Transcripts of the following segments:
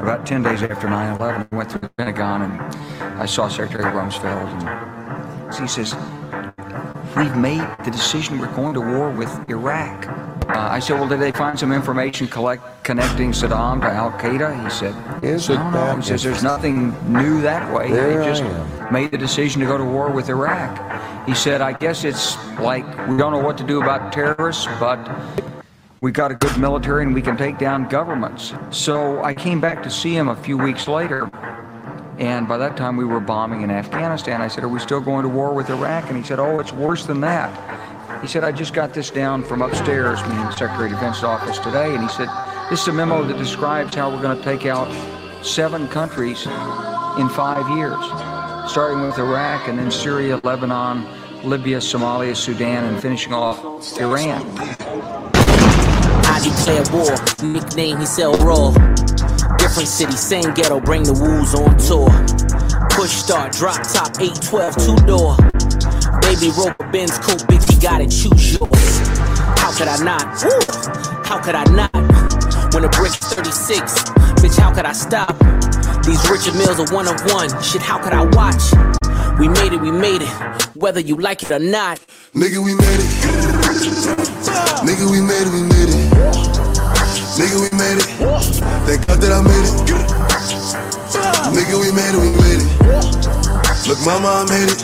about 10 days after 9/11, I went to the Pentagon and I saw Secretary Rumsfeld, and he says, "We've made the decision. We're going to war with Iraq." Uh, I said, "Well, did they find some information collect, connecting Saddam to Al Qaeda?" He said, Is "No, it no." that He says, "There's nothing new that way. There they just made the decision to go to war with Iraq." He said, "I guess it's like we don't know what to do about terrorists, but." We got a good military and we can take down governments. So I came back to see him a few weeks later. And by that time we were bombing in Afghanistan. I said, Are we still going to war with Iraq? And he said, Oh, it's worse than that. He said, I just got this down from upstairs, meaning the Secretary of Defense's office today. And he said, This is a memo that describes how we're going to take out seven countries in five years, starting with Iraq and then Syria, Lebanon, Libya, Somalia, Sudan, and finishing off Iran. I declare war. Nickname he sell raw. Different city, same ghetto, bring the woos on tour. Push start, drop top, 812, two door. Baby roper, Benz coupe, bitch, you gotta choose yours. How could I not? Woo! How could I not? When the brick's 36, bitch, how could I stop? These Richard Mills are one of one. Shit, how could I watch? We made it, we made it, whether you like it or not. Nigga, we made it. Nigga, we made it, we made it. Nigga, we made it. Thank God that I made it. Nigga, we made it, we made it. Look, mama, I made it.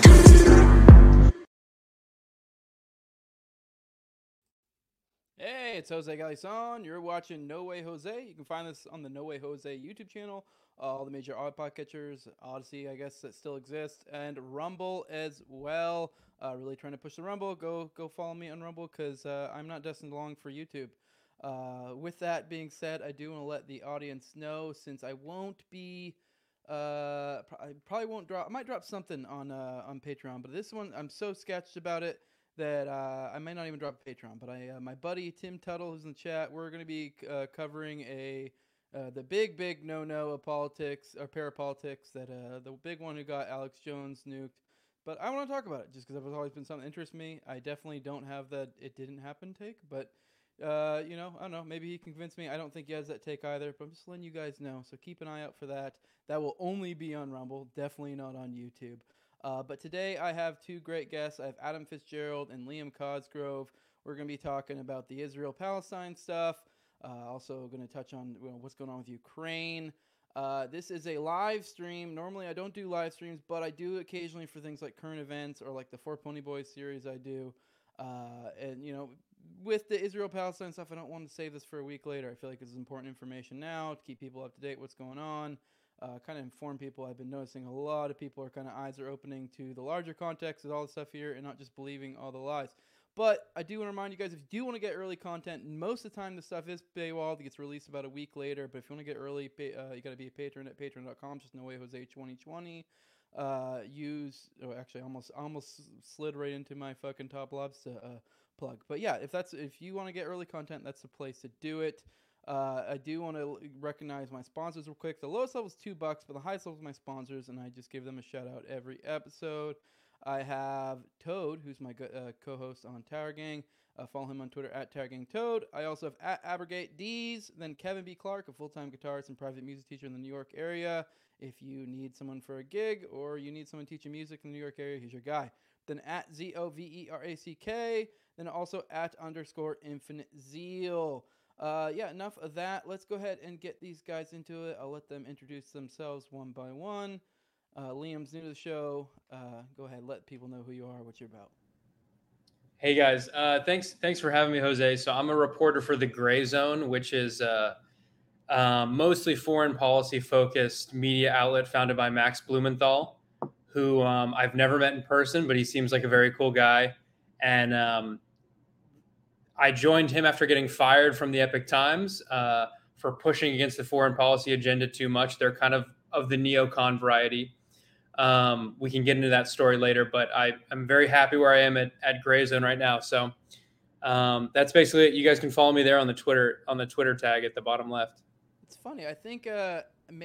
Hey, it's Jose Galison. You're watching No Way Jose. You can find this on the No Way Jose YouTube channel, all the major odd podcatchers, Odysee, I guess, that still exists, and Rumble as well. Uh, really trying to push the Rumble. Go go follow me on Rumble because uh, I'm not destined long for YouTube. Uh, with that being said, I do want to let the audience know since I won't be. Uh, I probably won't drop. I might drop something on uh, on Patreon, but this one I'm so sketched about it that uh, I may not even drop Patreon. But I, uh, my buddy Tim Tuttle, who's in the chat, we're going to be uh, covering a uh, the big big no no of politics or parapolitics that uh, the big one who got Alex Jones nuked. But I want to talk about it just because it's always been something that interests me. I definitely don't have that it didn't happen take, but uh, you know, I don't know. Maybe he convinced me. I don't think he has that take either, but I'm just letting you guys know. So keep an eye out for that. That will only be on Rumble, definitely not on YouTube. Uh, but today I have two great guests. I have Adam Fitzgerald and Liam Cosgrove. We're going to be talking about the Israel Palestine stuff. Uh, also, going to touch on you know, what's going on with Ukraine. Uh, this is a live stream. Normally, I don't do live streams, but I do occasionally for things like current events or like the Four Pony Boys series. I do, uh, and you know, with the Israel Palestine stuff, I don't want to save this for a week later. I feel like this is important information now to keep people up to date. What's going on? Uh, kind of inform people. I've been noticing a lot of people are kind of eyes are opening to the larger context of all the stuff here and not just believing all the lies. But I do want to remind you guys if you do want to get early content, most of the time the stuff is paywalled. It gets released about a week later. But if you want to get early, pay, uh, you got to be a patron at patreon.com. Just no way Jose 2020. Uh, use oh, actually almost almost slid right into my fucking TopLobsta uh, plug. But yeah, if that's if you want to get early content, that's the place to do it. Uh, I do want to recognize my sponsors real quick. The lowest level is two bucks, but the highest level is my sponsors, and I just give them a shout out every episode. I have Toad, who's my uh, co-host on Tower Gang. Uh, follow him on Twitter at Tower Gang Toad. I also have at Abrogate D's, then Kevin B. Clark, a full-time guitarist and private music teacher in the New York area. If you need someone for a gig or you need someone teaching music in the New York area, he's your guy. Then at Z O V E R A C K. Then also at underscore Infinite Zeal. Uh, yeah, enough of that. Let's go ahead and get these guys into it. I'll let them introduce themselves one by one. Uh, Liam's new to the show. Uh, go ahead, let people know who you are, what you're about. Hey guys, uh, thanks thanks for having me, Jose. So I'm a reporter for the Gray Zone, which is uh, uh, mostly foreign policy focused media outlet founded by Max Blumenthal, who um, I've never met in person, but he seems like a very cool guy. And um, I joined him after getting fired from the Epoch Times uh, for pushing against the foreign policy agenda too much. They're kind of of the neocon variety. Um, we can get into that story later, but I, I'm very happy where I am at, at Gray Zone right now. So um, that's basically it. You guys can follow me there on the Twitter on the Twitter tag at the bottom left. It's funny. I think uh,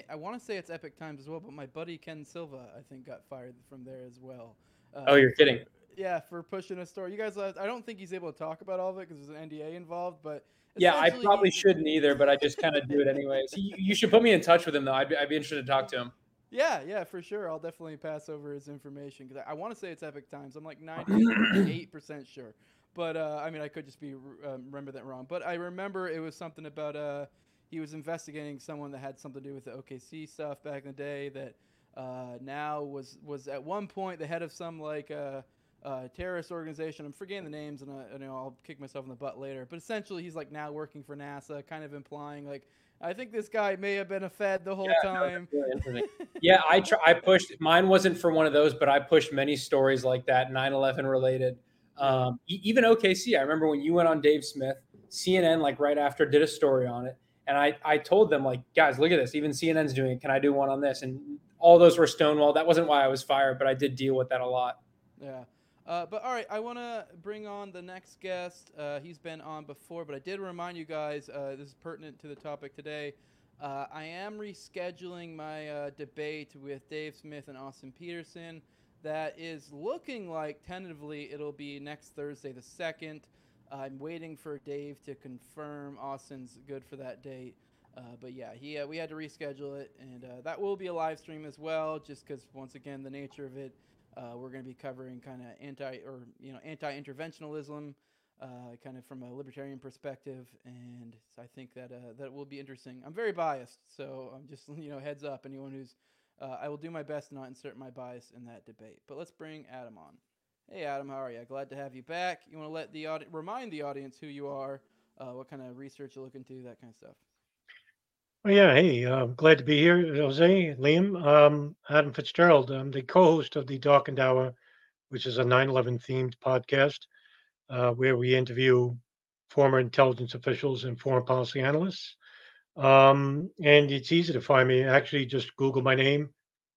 I, want to say it's Epoch Times as well, but my buddy Ken Silva, I think, got fired from there as well. Uh, Oh, you're kidding. Yeah, for pushing a story. You guys, uh, I don't think he's able to talk about all of it because there's an NDA involved, but Yeah, I probably shouldn't either, but I just kind of do it anyways. You, you should put me in touch with him though. I'd be, I'd be interested to talk to him. Yeah, yeah, for sure. I'll definitely pass over his information because I, I want to say it's Epoch Times. I'm like 98% sure. But uh, I mean, I could just be um, remember that wrong. But I remember it was something about uh, he was investigating someone that had something to do with the OKC stuff back in the day. That uh, now was was at one point the head of some like uh, uh, terrorist organization. I'm forgetting the names, and, you know I'll kick myself in the butt later. But essentially, he's like now working for NASA, kind of implying like I think this guy may have been a Fed the whole Yeah, time. really. Yeah, I tr- I pushed. Mine wasn't for one of those, but I pushed many stories like that, 9/11 related. Um, even OKC. I remember when you went on Dave Smith, CNN like right after did a story on it, and I I told them like, guys, look at this. Even CNN's doing it. Can I do one on this? And all those were stonewall. That wasn't why I was fired, but I did deal with that a lot. Yeah. Uh, but all right, I want to bring on the next guest. Uh, he's been on before, but I did remind you guys uh, this is pertinent to the topic today. Uh, I am rescheduling my uh, debate with Dave Smith and Austin Petersen. That is looking like tentatively it'll be next Thursday, the 2nd. I'm waiting for Dave to confirm Austin's good for that date. Uh, but yeah, he we had to reschedule it, and that will be a live stream as well. Just because once again, the nature of it, uh, we're going to be covering kind of anti or you know anti-interventionalism, uh, kind of from a libertarian perspective, and I think that uh, that will be interesting. I'm very biased, so I'm just you know heads up anyone who's. Uh, I will do my best to not insert my bias in that debate. But let's bring Adam on. Hey Adam, how are you? Glad to have you back. You want to let the audi- remind the audience who you are, uh, what kind of research you look into, that kind of stuff. Oh yeah, hey, uh, glad to be here, Jose, Liam, um, Adam Fitzgerald. I'm the co-host of the Darkened Hour, which is a 9/11 themed podcast uh, where we interview former intelligence officials and foreign policy analysts. Um, and it's easy to find me. Actually, just Google my name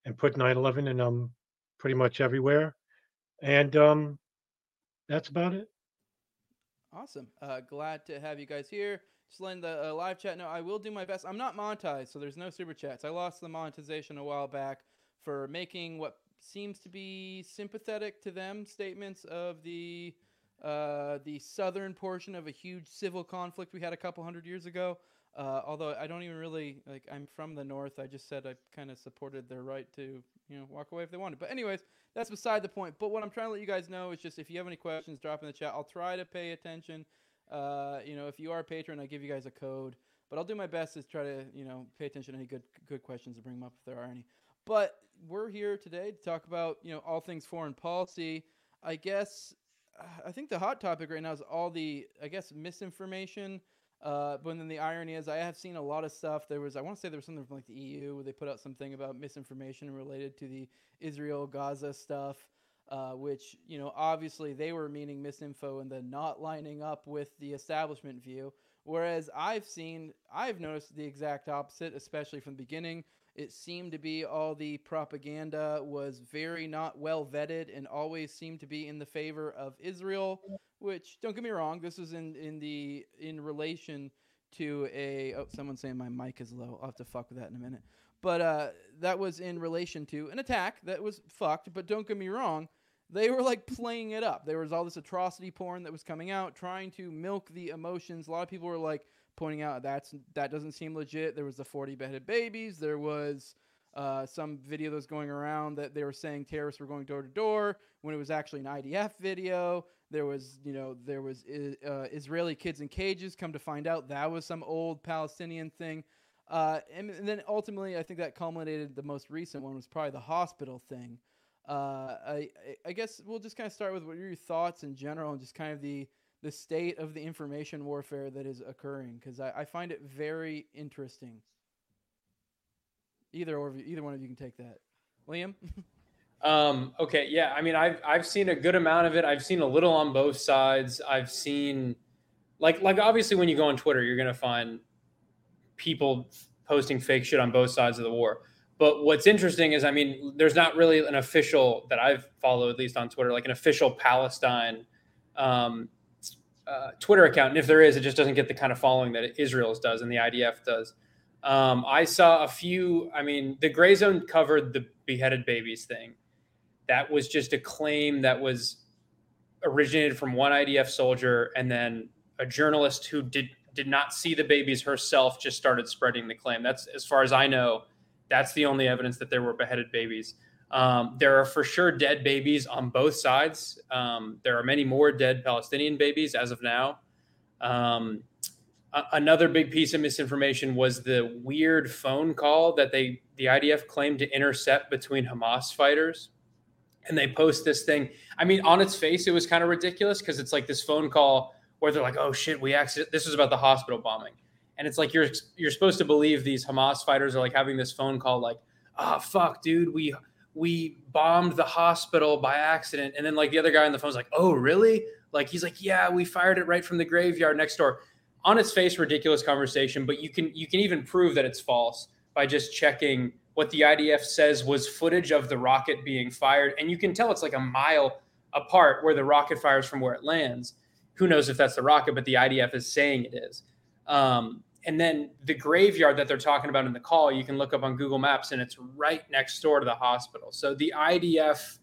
and put 9/11, and I'm pretty much everywhere. And um, that's about it. Awesome. Uh, glad to have you guys here. Just letting the uh, live chat know I will do my best. I'm not monetized, so there's no super chats. I lost the monetization a while back for making what seems to be sympathetic to them statements of the uh, the southern portion of a huge civil conflict we had a couple hundred years ago. Uh, although I don't even really like, I'm from the north. I just said I kind of supported their right to, you know, walk away if they wanted. But anyways, that's beside the point. But what I'm trying to let you guys know is just if you have any questions, drop in the chat. I'll try to pay attention. Uh, you know, if you are a patron, I give you guys a code. But I'll do my best to try to, you know, pay attention to any good good questions and bring them up if there are any. But we're here today to talk about, you know, all things foreign policy. I guess uh, I think the hot topic right now is all the, I guess, misinformation. Uh, but then the irony is, I have seen a lot of stuff. There was, I want to say there was something from like the EU where they put out something about misinformation related to the Israel Gaza stuff, uh, which you know obviously they were meaning misinfo and then not lining up with the establishment view. Whereas I've seen, I've noticed the exact opposite, especially from the beginning. It seemed to be all the propaganda was very not well vetted and always seemed to be in the favor of Israel. Which don't get me wrong, this is in in the in relation to a oh someone's saying my mic is low. I'll have to fuck with that in a minute. But uh, that was in relation to an attack that was fucked. But don't get me wrong, they were like playing it up. There was all this atrocity porn that was coming out, trying to milk the emotions. A lot of people were like pointing out that's that doesn't seem legit. There was the 40 beheaded babies. There was uh, some video that was going around that they were saying terrorists were going door to door when it was actually an IDF video. There was, you know, there was uh, Israeli kids in cages. Come to find out, that was some old Palestinian thing. Uh, and, and, then ultimately, I think that culminated. The most recent one was probably the hospital thing. Uh, I, I guess we'll just kind of start with what are your thoughts in general, and just kind of the the state of the information warfare that is occurring, because I, I find it very interesting. Either or either one of you can take that, Liam. Um, okay, yeah. I mean, I've I've seen a good amount of it. I've seen a little on both sides. I've seen, like like obviously when you go on Twitter, you're gonna find people posting fake shit on both sides of the war. But what's interesting is, I mean, there's not really an official that I've followed, at least on Twitter, like an official Palestine um, uh, Twitter account. And if there is, it just doesn't get the kind of following that Israel's does and the IDF does. Um, I saw a few. I mean, the Gray Zone covered the beheaded babies thing. That was just a claim that was originated from one IDF soldier, and then a journalist who did did not see the babies herself, just started spreading the claim. That's as far as I know. That's the only evidence that there were beheaded babies. Um, there are for sure dead babies on both sides. Um, there are many more dead Palestinian babies as of now. Um, a- another big piece of misinformation was the weird phone call that they the IDF claimed to intercept between Hamas fighters. And they post this thing. I mean, on its face, it was kind of ridiculous because it's like this phone call where they're like, "Oh shit, we accident." This was about the hospital bombing, and it's like you're you're supposed to believe these Hamas fighters are like having this phone call, like, "Ah, oh, fuck, dude, we we bombed the hospital by accident," and then like the other guy on the phone's like, "Oh, really?" Like he's like, "Yeah, we fired it right from the graveyard next door." On its face, ridiculous conversation, but you can you can even prove that it's false by just checking what the IDF says was footage of the rocket being fired, and you can tell it's like a mile apart where the rocket fires from where it lands who knows if that's the rocket, but the IDF is saying it is. Um, and then the graveyard that they're talking about in the call, you can look up on Google Maps, and it's right next door to the hospital. So the IDF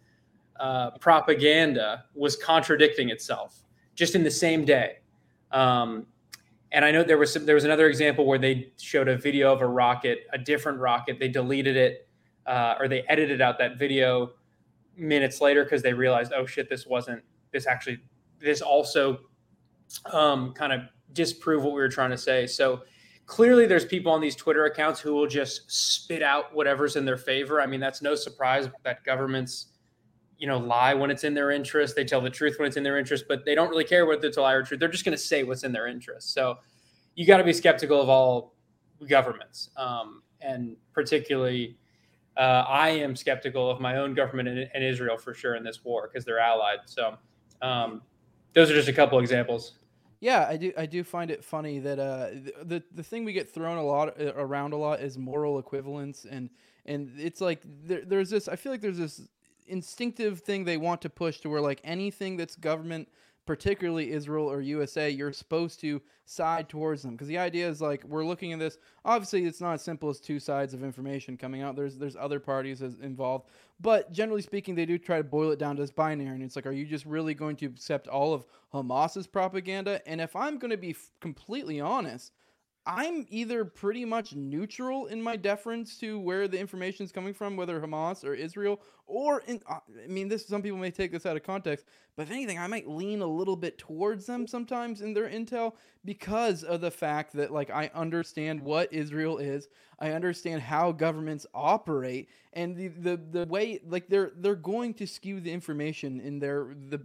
uh, propaganda was contradicting itself just in the same day. Um, and I know there was some, there was another example where they showed a video of a rocket, a different rocket. They deleted it uh, or they edited out that video minutes later because they realized, oh shit, this wasn't this actually this also um, kind of disprove what we were trying to say. So clearly, there's people on these Twitter accounts who will just spit out whatever's in their favor. I mean, that's no surprise that governments, you know, lie when it's in their interest. They tell the truth when it's in their interest, but they don't really care whether it's a lie or truth. They're just going to say what's in their interest. So you got to be skeptical of all governments, um, and particularly. Uh, I am skeptical of my own government and, and Israel for sure in this war because they're allied. So, um, those are just a couple examples. Yeah, I do. I do find it funny that uh, the the thing we get thrown a lot uh, around a lot is moral equivalence, and and it's like there, there's this. I feel like there's this instinctive thing they want to push to where like anything that's government particularly Israel or USA, you're supposed to side towards them because the idea is like we're looking at this. Obviously, it's not as simple as two sides of information coming out. There's there's other parties involved, but generally speaking, they do try to boil it down to this binary. And it's like, are you just really going to accept all of Hamas's propaganda? And if I'm going to be f- completely honest, I'm either pretty much neutral in my deference to where the information is coming from, whether Hamas or Israel, or in, uh, I mean, this some people may take this out of context, but if anything, I might lean a little bit towards them sometimes in their intel because of the fact that like I understand what Israel is, I understand how governments operate, and the the, the way like they're they're going to skew the information in their the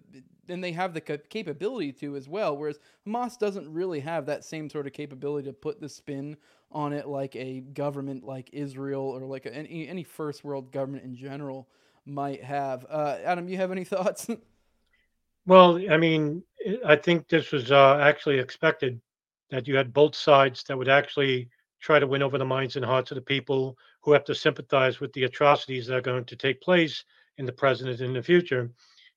and they have the capability to as well. Whereas Hamas doesn't really have that same sort of capability to put the spin on it like a government like Israel or like any any first world government in general might have. Uh, Adam, you have any thoughts? well, I mean, I think this was uh, actually expected that you had both sides that would actually try to win over the minds and hearts of the people who have to sympathize with the atrocities that are going to take place in the present and in the future.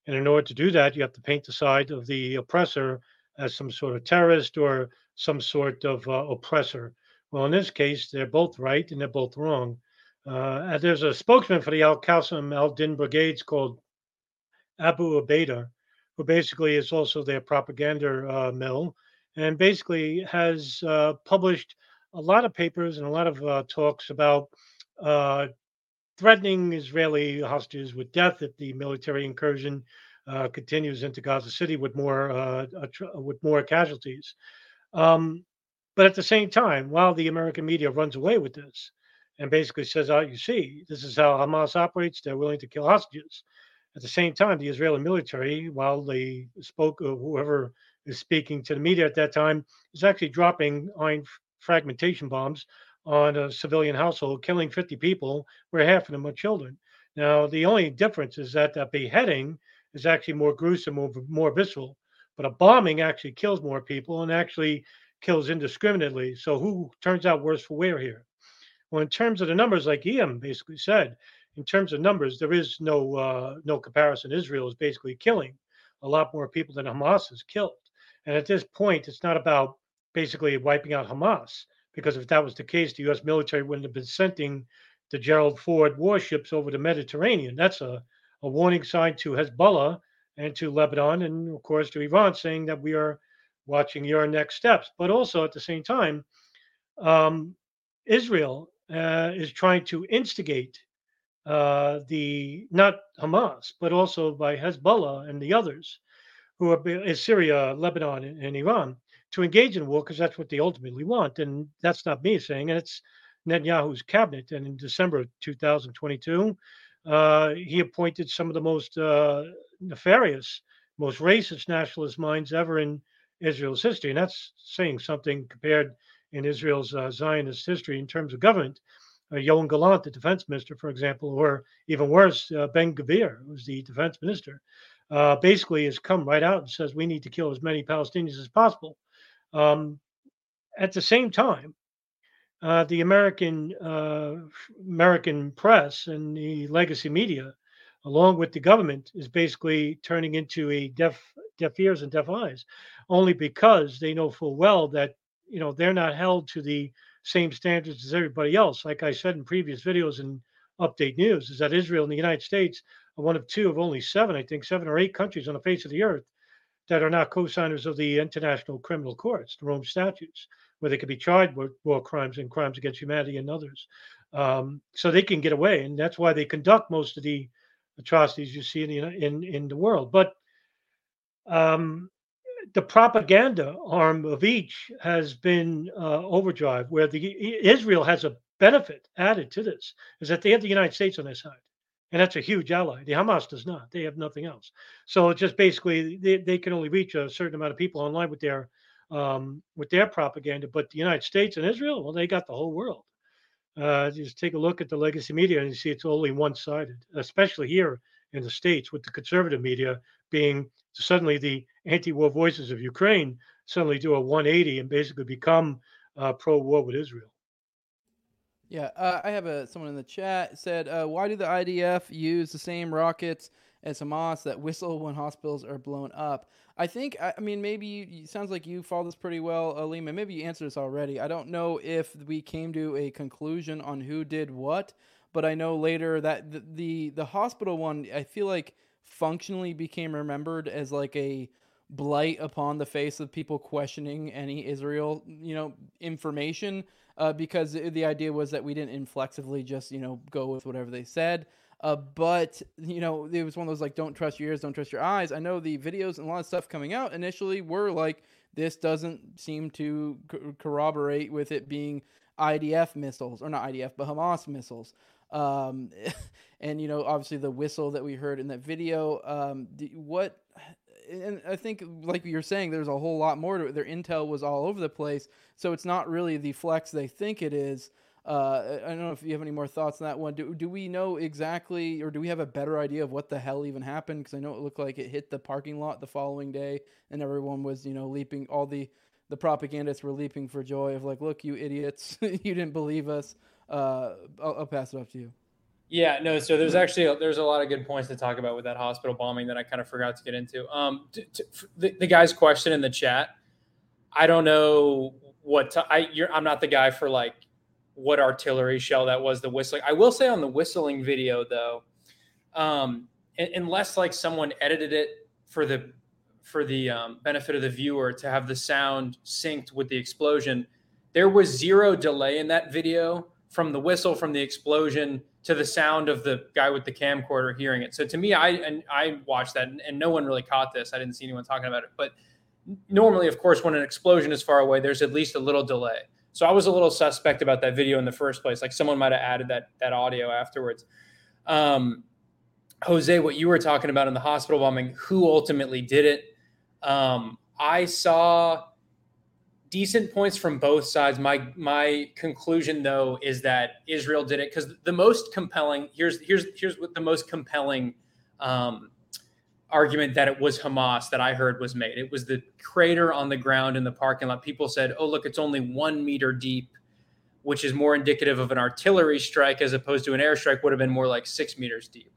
And in order to do that, you have to paint the side of the oppressor as some sort of terrorist or some sort of uh, oppressor. Well, in this case, they're both right and they're both wrong. Uh, there's a spokesman for the Al Qasim al Din brigades called Abu Ubaidah, who basically is also their propaganda uh, mill, and basically has uh, published a lot of papers and a lot of uh, talks about uh, threatening Israeli hostages with death if the military incursion uh, continues into Gaza City with more uh, with more casualties. Um, but at the same time, while the American media runs away with this and basically says, "Oh, you see, this is how Hamas operates. They're willing to kill hostages." At the same time, the Israeli military, while they spoke, whoever is speaking to the media at that time, is actually dropping iron fragmentation bombs on a civilian household, killing 50 people, where half of them are children. Now, the only difference is that a beheading is actually more gruesome, more, more visceral, but a bombing actually kills more people and actually kills indiscriminately. So, who turns out worse for wear here? Well, in terms of the numbers, like Ian basically said, in terms of numbers, there is no uh, no comparison. Israel is basically killing a lot more people than Hamas has killed, and at this point, it's not about basically wiping out Hamas because if that was the case, the U.S. military wouldn't have been sending the Gerald Ford warships over the Mediterranean. That's a, a warning sign to Hezbollah and to Lebanon, and of course to Iran, saying that we are watching your next steps. But also at the same time, um, Israel uh, is trying to instigate uh, the not Hamas, but also by Hezbollah and the others, who are is Syria, Lebanon, and Iran, to engage in war because that's what they ultimately want. And that's not me saying, and it's Netanyahu's cabinet. And in December of 2022, uh, he appointed some of the most uh, nefarious, most racist nationalist minds ever in Israel's history. And that's saying something compared in Israel's uh, Zionist history in terms of government. Uh, Yoav Gallant, the defense minister, for example, or even worse, uh, Ben Gvir, who's the defense minister, uh, basically has come right out and says we need to kill as many Palestinians as possible. Um, at the same time, uh, the American uh, American press and the legacy media, along with the government, is basically turning into a deaf deaf ears and deaf eyes, only because they know full well that you know they're not held to the same standards as everybody else. Like I said in previous videos and update news, is that Israel and the United States are one of two of only seven, I think, seven or eight countries on the face of the earth that are not co-signers of the International Criminal Courts, the Rome Statutes, where they could be charged with war crimes and crimes against humanity and others. Um, so they can get away, and that's why they conduct most of the atrocities you see in the, in, in the world. But um, the propaganda arm of each has been uh, overdrive, where the Israel has a benefit added to this, is that they have the United States on their side, and that's a huge ally. The Hamas does not; they have nothing else. So it's just basically they, they can only reach a certain amount of people online with their um, with their propaganda. But the United States and Israel, well, they got the whole world. Uh, just take a look at the legacy media and you see it's only one-sided, especially here in the states, with the conservative media being suddenly the anti-war voices of Ukraine suddenly do a 180 and basically become uh, pro-war with Israel. Yeah, uh, I have a someone in the chat said, uh, "Why do the IDF use the same rockets as Hamas that whistle when hospitals are blown up?" I think, I, mean, maybe you, sounds like you follow this pretty well, Alima. Maybe you answered this already. I don't know if we came to a conclusion on who did what, but I know later that the the, the hospital one, I feel like functionally became remembered as like a blight upon the face of people questioning any Israel, you know, information. Uh, because the idea was that we didn't inflexibly just, you know, go with whatever they said. Uh, but you know, it was one of those like, don't trust your ears, don't trust your eyes. I know the videos and a lot of stuff coming out initially were like, this doesn't seem to co- corroborate with it being IDF missiles or not IDF, but Hamas missiles. Um, and you know, obviously the whistle that we heard in that video. Um, what? And I think, like you're saying, there's a whole lot more to it. Their intel was all over the place, so it's not really the flex they think it is. Uh, I don't know if you have any more thoughts on that one. Do, do we know exactly, or do we have a better idea of what the hell even happened? Because I know it looked like it hit the parking lot the following day, and everyone was, you know, leaping. All the the propagandists were leaping for joy of like, look, you idiots, you didn't believe us. Uh, I'll, I'll pass it off to you. Yeah, no. So there's actually there's a lot of good points to talk about with that hospital bombing that I kind of forgot to get into. Um, to, to, the, the guy's question in the chat, I don't know what to, I. You're, I'm not the guy for like what artillery shell that was the whistling. I will say on the whistling video though, um, unless like someone edited it for the for the um, benefit of the viewer to have the sound synced with the explosion, there was zero delay in that video from the whistle from the explosion to the sound of the guy with the camcorder hearing it. So to me, I and I watched that and, and no one really caught this. I didn't see anyone talking about it, but normally, of course, when an explosion is far away, there's at least a little delay. So I was a little suspect about that video in the first place. Like someone might have added that that audio afterwards. Um, Jose, what you were talking about in the hospital bombing, who ultimately did it? Um, I saw decent points from both sides. My my conclusion though is that Israel did it because the most compelling here's here's here's what the most compelling um, argument that it was Hamas that I heard was made. It was the crater on the ground in the parking lot. People said, "Oh, look, it's only one meter deep," which is more indicative of an artillery strike as opposed to an airstrike. Would have been more like six meters deep.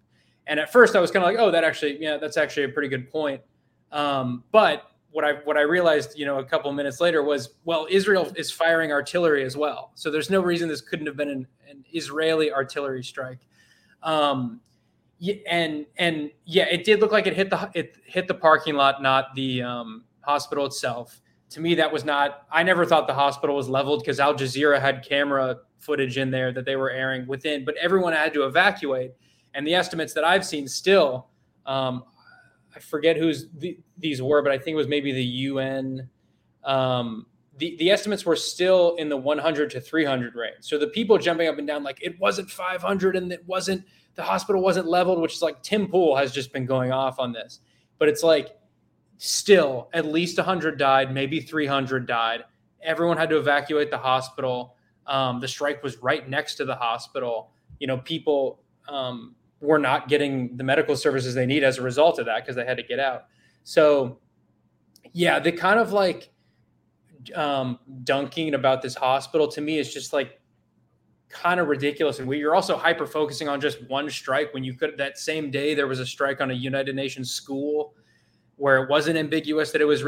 And at first, I was kind of like, "Oh, that actually, yeah, that's actually a pretty good point." Um, but what I what I realized, you know, a couple minutes later was, well, Israel is firing artillery as well. So there's no reason this couldn't have been an, an Israeli artillery strike. Um, and and yeah, it did look like it hit the it hit the parking lot, not the um, hospital itself. to me, that was not. I never thought the hospital was leveled because Al Jazeera had camera footage in there that they were airing within, but everyone had to evacuate. And the estimates that I've seen still, um, I forget whose the, these were, but I think it was maybe the UN. Um, the, the estimates were still in the 100 to 300 range. So the people jumping up and down, like it wasn't 500 and it wasn't, the hospital wasn't leveled, which is like Tim Pool has just been going off on this. But it's like still at least 100 died, maybe 300 died. Everyone had to evacuate the hospital. Um, the strike was right next to the hospital. You know, people um, were not getting the medical services they need as a result of that because they had to get out. So, yeah, the kind of like, um, dunking about this hospital to me is just like kind of ridiculous. And we, you're also hyper focusing on just one strike when you could that same day there was a strike on a United Nations school where it wasn't ambiguous that it was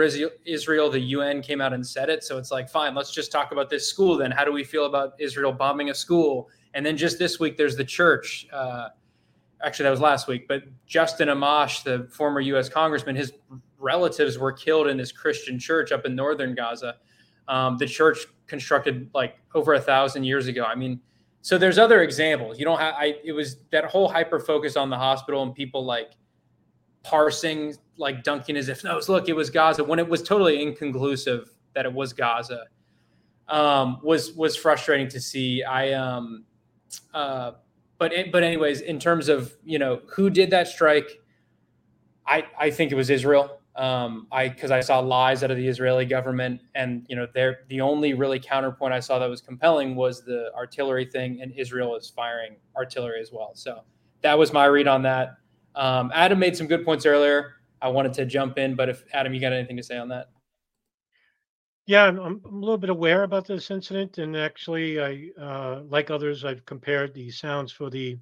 Israel. The UN came out and said it. So it's like, fine, let's just talk about this school then. How do we feel about Israel bombing a school? And then just this week, there's the church. Uh, actually, that was last week, but Justin Amash, the former U.S. congressman, his relatives were killed in this Christian church up in northern Gaza. Um, the church constructed like over a thousand years ago. I mean, so there's other examples. You don't have. I it was that whole hyper focus on the hospital and people like parsing like dunking as if no, look, it was Gaza when it was totally inconclusive that it was Gaza. Um, was was frustrating to see. I um, uh, but but anyways, in terms of you know who did that strike, I I think it was Israel um, I because I saw lies out of the Israeli government, and you know, they're the only really counterpoint I saw that was compelling was the artillery thing, and Israel is firing artillery as well. So that was my read on that. Um, Adam made some good points earlier. I wanted to jump in, but if Adam, you got anything to say on that? Yeah, I'm, I'm a little bit aware about this incident, and actually, I uh, like others, I've compared the sounds for the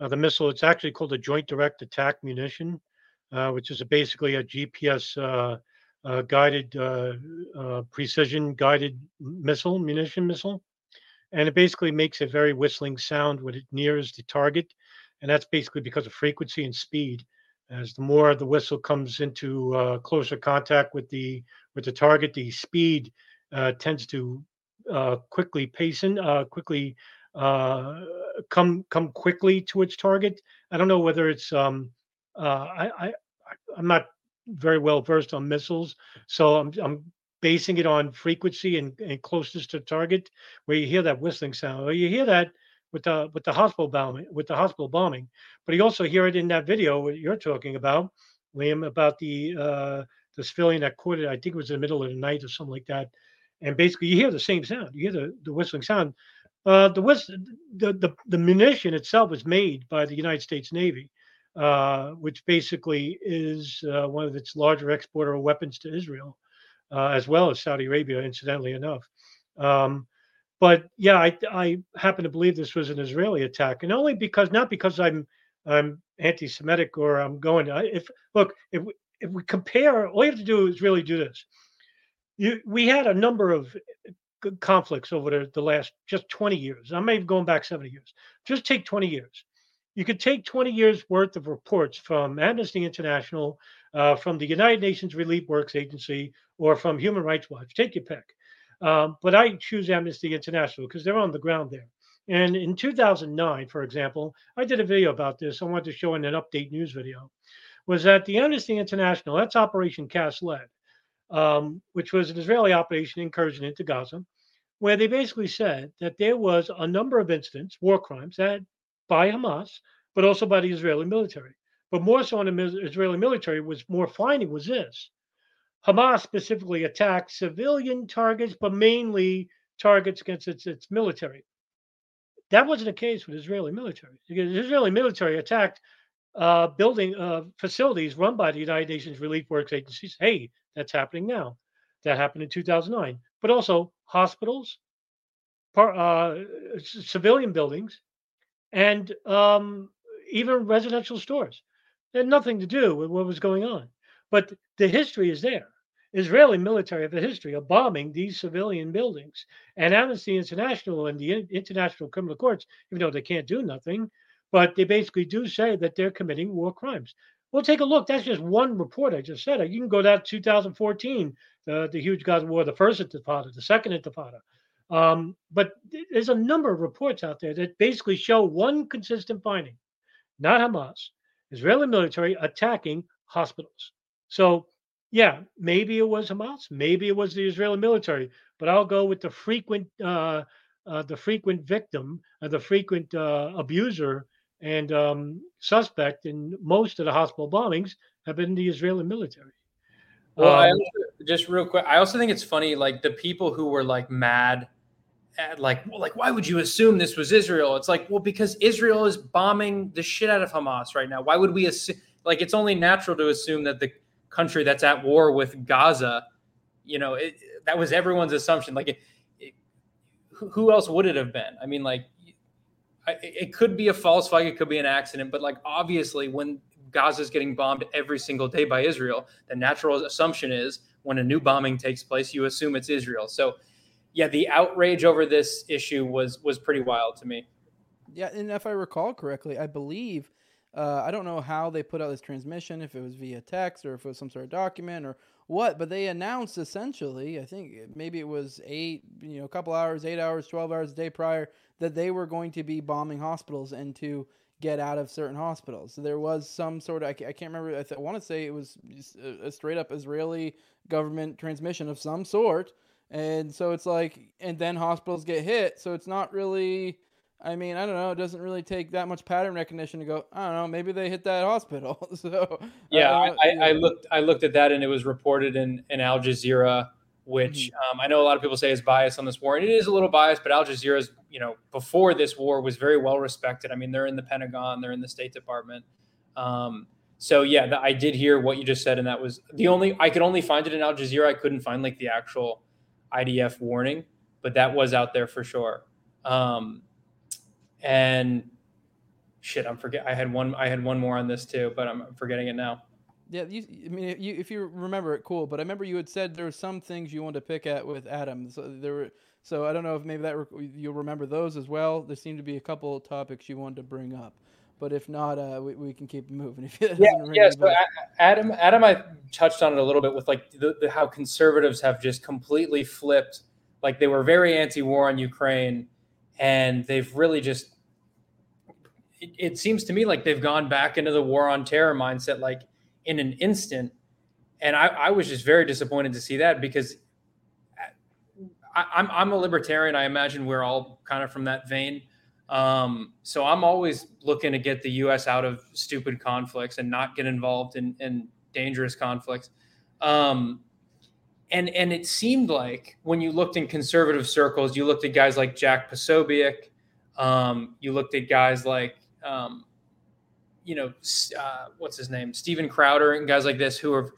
uh, the missile. It's actually called a Joint Direct Attack Munition. Uh, which is a, basically a GPS uh, uh, guided precision guided missile, munition missile. And it basically makes a very whistling sound when it nears the target. And that's basically because of frequency and speed. As the more the whistle comes into uh, closer contact with the with the target, the speed uh, tends to uh, quickly pace in, quickly come come quickly to its target. I don't know whether it's um, uh, I, I I'm not very well versed on missiles, so I'm I'm basing it on frequency and, and closeness to target, where you hear that whistling sound. Well, you hear that with the with the hospital bombing with the hospital bombing, but you also hear it in that video you're talking about, Liam, about the uh, the civilian that caught it. I think it was in the middle of the night or something like that, and basically you hear the same sound. You hear the, the whistling sound. Uh, the, whist- the the the munition itself was made by the United States Navy. Uh, which basically is uh, one of its larger exporter of weapons to Israel, uh, as well as Saudi Arabia, incidentally enough. Um, but yeah, I, I happen to believe this was an Israeli attack, and only because not because I'm I'm anti-Semitic or I'm going. To, if look, if we, if we compare, all you have to do is really do this. You, we had a number of conflicts over the, the last just 20 years. I may have gone back 70 years. Just take 20 years you could take 20 years worth of reports from Amnesty International, uh, from the United Nations Relief Works Agency, or from Human Rights Watch. Take your pick. Um, but I choose Amnesty International because they're on the ground there. And in 2009, for example, I did a video about this. I wanted to show in an update news video. Was that the Amnesty International? That's Operation Cast Lead, um, which was an Israeli operation incursion into Gaza, where they basically said that there was a number of incidents, war crimes that by Hamas, but also by the Israeli military. But more so on the Israeli military was more finding was this. Hamas specifically attacked civilian targets, but mainly targets against its, its military. That wasn't the case with Israeli military. The Israeli military attacked uh, building uh, facilities run by the United Nations Relief Works agencies. Hey, that's happening now. That happened in 2009. But also hospitals, par, uh, civilian buildings, and um, even residential stores. Had nothing to do with what was going on. But the history is there. Israeli military have a history of bombing these civilian buildings. And Amnesty International and the International Criminal Courts, even though they can't do nothing, but they basically do say that they're committing war crimes. Well, take a look. That's just one report I just said. You can go down to 2014, the, the huge Gaza war, the first intifada, the second intifada. Um, but there's a number of reports out there that basically show one consistent finding, not Hamas, Israeli military attacking hospitals. So, yeah, maybe it was Hamas, maybe it was the Israeli military, but I'll go with the frequent, uh, uh, the frequent victim, uh, the frequent uh, abuser and um, suspect in most of the hospital bombings have been the Israeli military. Well, um, I also, just real quick, I also think it's funny, like the people who were like mad at like, well, like, why would you assume this was Israel? It's like, well, because Israel is bombing the shit out of Hamas right now. Why would we assume? Like, it's only natural to assume that the country that's at war with Gaza, you know, it, that was everyone's assumption. Like, it, it, who else would it have been? I mean, like, it could be a false flag, it could be an accident, but like obviously when Gaza is getting bombed every single day by Israel, the natural assumption is when a new bombing takes place, you assume it's Israel. So yeah, the outrage over this issue was was pretty wild to me. Yeah, and if I recall correctly, I believe uh, I don't know how they put out this transmission, if it was via text or if it was some sort of document or what, but they announced essentially, I think maybe it was eight, you know, a couple hours, eight hours, 12 hours a day prior, that they were going to be bombing hospitals and to get out of certain hospitals. So there was some sort of, I can't remember, I, th- I want to say it was a straight up Israeli government transmission of some sort. And so it's like, and then hospitals get hit. So it's not really, I mean, I don't know. It doesn't really take that much pattern recognition to go. I don't know. Maybe they hit that hospital. so yeah, I, I, I, looked. I looked at that, and it was reported in in Al Jazeera which mm-hmm. um, I know a lot of people say is biased on this war, and it is a little biased. But Al Jazeera's, you know, before this war was very well respected. I mean, they're in the Pentagon, they're in the State Department. Um, so yeah, the, I did hear what you just said, and that was the only I could only find it in Al Jazeera. I couldn't find like the actual IDF warning, but that was out there for sure. Um, and shit, I'm forget. I had one. I had one more on this too, but I'm forgetting it now. Yeah, you, I mean, you, if you remember it, cool. But I remember you had said there were some things you wanted to pick at with Adam. So there were, so I don't know if maybe that you'll remember those as well. There seemed to be a couple topics you wanted to bring up, but if not, uh, we, we can keep moving. If yeah, yeah. So Adam, Adam, I touched on it a little bit with like the, the, how conservatives have just completely flipped. Like they were very anti-war on Ukraine, and they've really just. It, it seems to me like they've gone back into the war on terror mindset. Like in an instant. And I, I was just very disappointed to see that because I, I'm, I'm a libertarian. I imagine we're all kind of from that vein. Um, so I'm always looking to get the U.S. out of stupid conflicts and not get involved in, in dangerous conflicts. Um, and and it seemed like when you looked in conservative circles, you looked at guys like Jack Posobiec, um, you looked at guys like um, you know, uh, what's his name, Steven Crowder and guys like this who are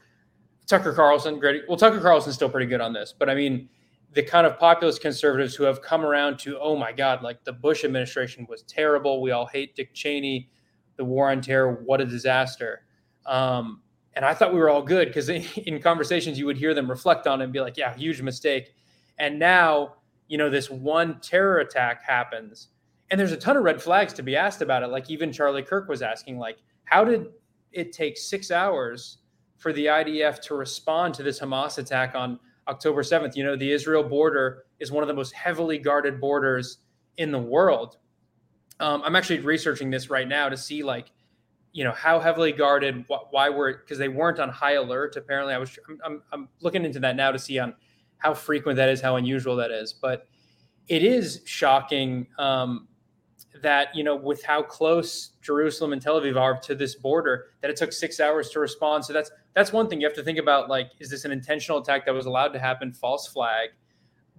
Tucker Carlson. Great. Well, Tucker Carlson's still pretty good on this, but I mean, the kind of populist conservatives who have come around to, oh my God, like the Bush administration was terrible. We all hate Dick Cheney. The war on terror, what a disaster. Um, and I thought we were all good because in conversations you would hear them reflect on it and be like, yeah, huge mistake. And now, you know, this one terror attack happens and there's a ton of red flags to be asked about it. Like even Charlie Kirk was asking, like, how did it take six hours for the IDF to respond to this Hamas attack on October 7th? You know, the Israel border is one of the most heavily guarded borders in the world. Um, I'm actually researching this right now to see like, you know, how heavily guarded, wh- why were because they weren't on high alert. Apparently, I was I'm, I'm, looking into that now to see on how frequent that is, how unusual that is, but it is shocking um, that you know with how close Jerusalem and Tel Aviv are to this border that it took 6 hours to respond. So that's that's one thing you have to think about like is this an intentional attack that was allowed to happen? False flag.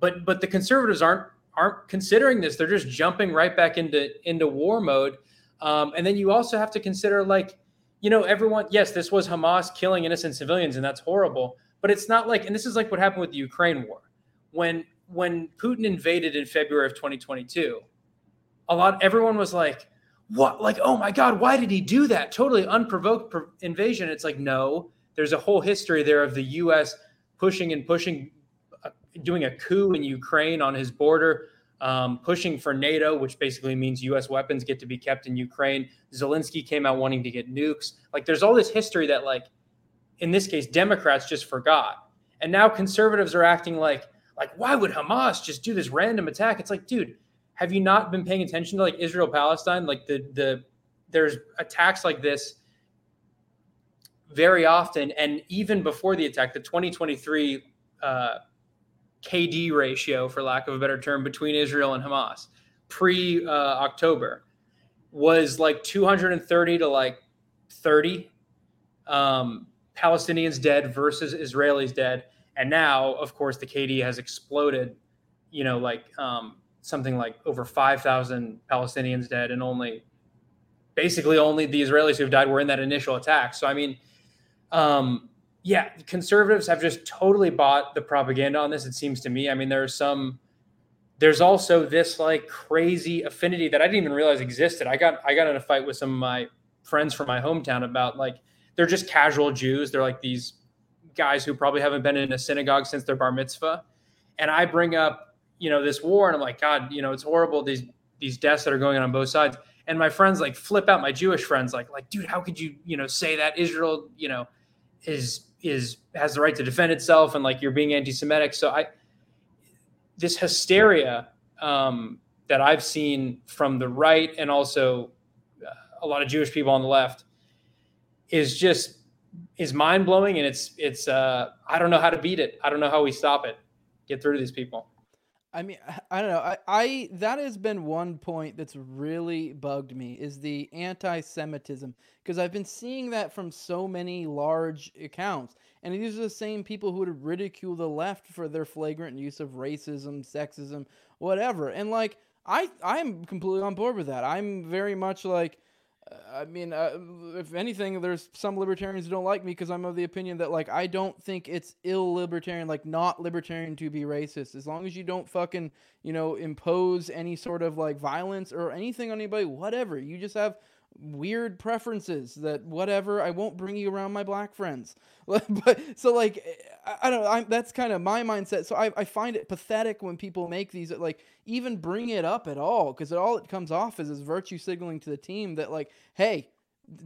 But but the conservatives aren't aren't considering this. They're just jumping right back into into war mode um, and then you also have to consider like you know everyone yes this was Hamas killing innocent civilians and that's horrible but it's not like and this is like what happened with the Ukraine war. When when Putin invaded in February of 2022 a lot everyone was like what? Like oh my god why did he do that? Totally unprovoked invasion. It's like no there's a whole history there of the us pushing and pushing uh, doing a coup in ukraine on his border um, pushing for NATO, which basically means U.S. weapons get to be kept in Ukraine. Zelensky came out wanting to get nukes. Like, there's all this history that, like, in this case, Democrats just forgot, and now conservatives are acting like, like, why would Hamas just do this random attack? It's like, dude, have you not been paying attention to like Israel Palestine? Like the the there's attacks like this very often, and even before the attack, the 2023 uh, KD ratio, for lack of a better term, between Israel and Hamas pre uh, October was like 230 to like 30 um, Palestinians dead versus Israelis dead. And now, of course, the KD has exploded, you know, like um, something like over 5,000 Palestinians dead and only basically only the Israelis who've died were in that initial attack. So, I mean, um, yeah, conservatives have just totally bought the propaganda on this. It seems to me. I mean, there's some. There's also this like crazy affinity that I didn't even realize existed. I got I got in a fight with some of my friends from my hometown about like they're just casual Jews. They're like these guys who probably haven't been in a synagogue since their bar mitzvah, and I bring up you know this war, and I'm like, God, you know, it's horrible these these deaths that are going on on both sides. And my friends like flip out. My Jewish friends like like, dude, how could you you know say that Israel you know is is has the right to defend itself and like you're being anti-Semitic. So I this hysteria um, that I've seen from the right and also uh, a lot of Jewish people on the left is just is mind blowing and it's it's uh, I don't know how to beat it. I don't know how we stop it. Get through to these people. I mean, I don't know. I, I that has been one point that's really bugged me is the anti-Semitism because I've been seeing that from so many large accounts, and these are the same people who would ridicule the left for their flagrant use of racism, sexism, whatever. And like, I I'm completely on board with that. I'm very much like I mean, uh, if anything, there's some libertarians who don't like me because I'm of the opinion that like I don't think it's ill libertarian, like not libertarian to be racist. As long as you don't fucking you know impose any sort of like violence or anything on anybody, whatever. You just have weird preferences that whatever i won't bring you around my black friends. But so like i, I don't know I'm, that's kind of my mindset. So I, I find it pathetic when people make these like even bring it up at all because all it comes off as is virtue signaling to the team that like hey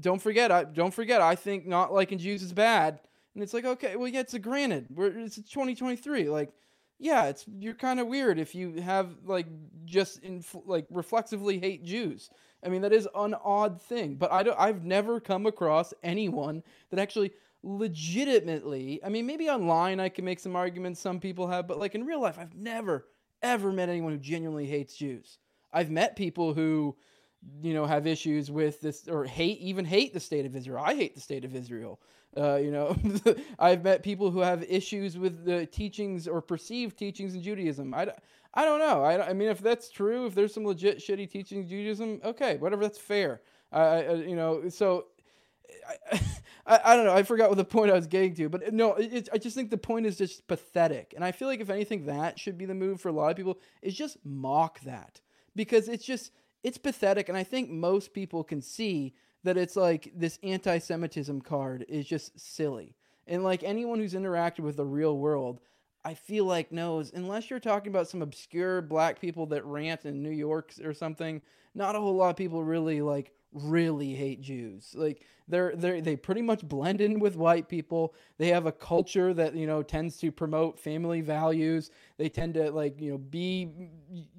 don't forget i don't forget i think not liking jews is bad. And it's like okay well yeah it's a granted. We're it's 2023 like yeah it's you're kind of weird if you have like just in like reflexively hate jews I mean, that is an odd thing, but I don't, I've never come across anyone that actually legitimately, I mean, maybe online I can make some arguments some people have, but like in real life, I've never, ever met anyone who genuinely hates Jews. I've met people who, you know, have issues with this or hate, even hate the state of Israel. I hate the state of Israel. Uh, you know, I've met people who have issues with the teachings or perceived teachings in Judaism. I, I don't know. I, I mean, if that's true, if there's some legit shitty teaching Judaism, okay, whatever, that's fair. I, you know, so I, I, I, don't know. I forgot what the point I was getting to, but no, I just think the point is just pathetic. And I feel like if anything, that should be the move for a lot of people is just mock that because it's just, it's pathetic. And I think most people can see that it's like this anti Semitism card is just silly. And like anyone who's interacted with the real world, I feel like knows, unless you're talking about some obscure black people that rant in New York or something, not a whole lot of people really like really hate Jews. Like they're they they pretty much blend in with white people. They have a culture that, you know, tends to promote family values. They tend to like, you know, be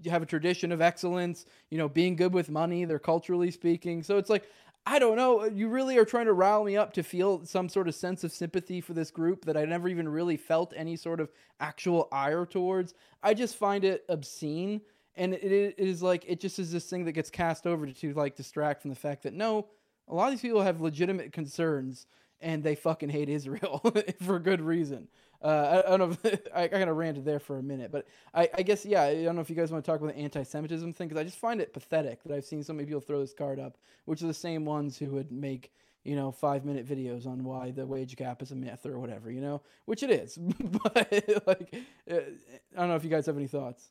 have a tradition of excellence, you know, being good with money, they're culturally speaking. So it's like I don't know. Uh, you really are trying to rile me up to feel some sort of sense of sympathy for this group that I never even really felt any sort of actual ire towards. I just find it obscene. And it is like, it just is this thing that gets cast over to, to like distract from the fact that no, a lot of these people have legitimate concerns and they fucking hate Israel for good reason. Uh, I, I, don't know. If, I, kind of ranted there for a minute, but I, I, guess yeah. I don't know if you guys want to talk about the anti-Semitism thing because I just find it pathetic that I've seen so many people throw this card up, which are the same ones who would make you know five-minute videos on why the wage gap is a myth or whatever, you know, which it is. but like, uh, I don't know if you guys have any thoughts.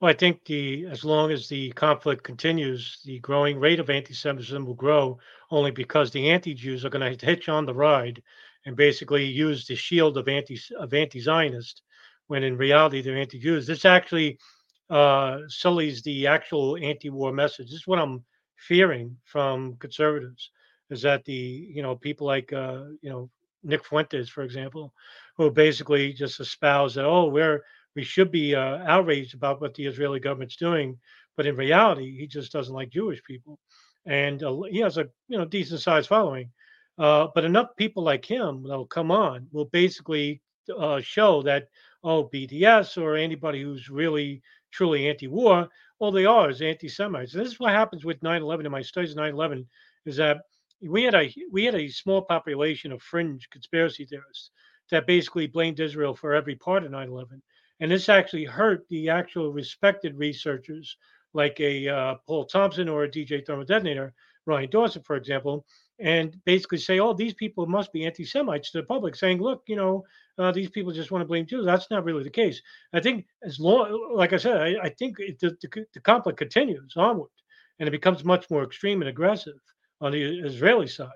Well, I think the as long as the conflict continues, the growing rate of anti-Semitism will grow only because the anti-Jews are going to hitch on the ride and basically use the shield of anti of anti-Zionist when in reality they're anti-Jews. This actually uh, sullies the actual anti-war message. This is what I'm fearing from conservatives is that the you know people like uh, you know Nick Fuentes, for example, who basically just espouse that oh we're we should be uh, outraged about what the Israeli government's doing, but in reality he just doesn't like Jewish people, and uh, he has a you know decent sized following, uh, but enough people like him that'll come on will basically uh, show that oh BDS or anybody who's really truly anti-war, all they are is anti-Semites. And this is what happens with 9/11 in my studies of 9/11 is that we had a we had a small population of fringe conspiracy theorists that basically blamed Israel for every part of 9/11, and this actually hurt the actual respected researchers like a uh, Paul Thompson or a DJ thermal detonator, Ryan Dawson, for example, and basically say, "Oh, these people must be anti-Semites" to the public, saying, "Look, you know, uh, these people just want to blame Jews." That's not really the case. I think as long, like I said, I, I think it, the, the, the conflict continues onward, and it becomes much more extreme and aggressive on the Israeli side.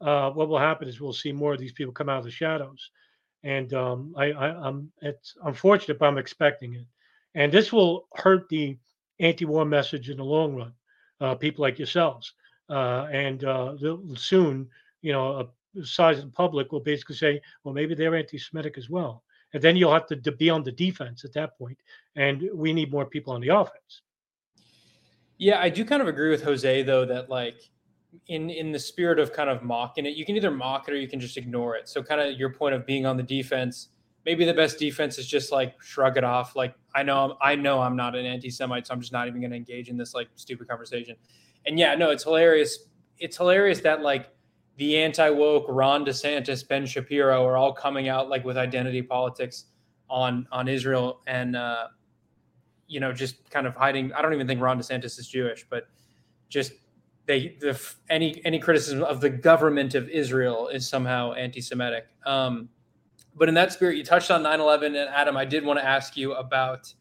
Uh, what will happen is we'll see more of these people come out of the shadows, and um, I, I, I'm it's unfortunate, but I'm expecting it, and this will hurt the anti-war message in the long run. Uh, people like yourselves uh, and uh, soon, you know, a size of the public will basically say, well, maybe they're anti-Semitic as well, and then you'll have to be on the defense at that point, and we need more people on the offense. Yeah, I do kind of agree with Jose though that like in in the spirit of kind of mocking it, you can either mock it or you can just ignore it. So kind of your point of being on the defense, maybe the best defense is just like shrug it off. Like I know I'm, I know I'm not an anti-Semite, so I'm just not even going to engage in this like stupid conversation and yeah, no, it's hilarious. It's hilarious that like the anti woke Ron DeSantis, Ben Shapiro are all coming out like with identity politics on on Israel and uh, you know just kind of hiding. I don't even think Ron DeSantis is Jewish, but just they the any any criticism of the government of Israel is somehow anti-Semitic. Um, but in that spirit, you touched on 9/11, and Adam, I did want to ask you about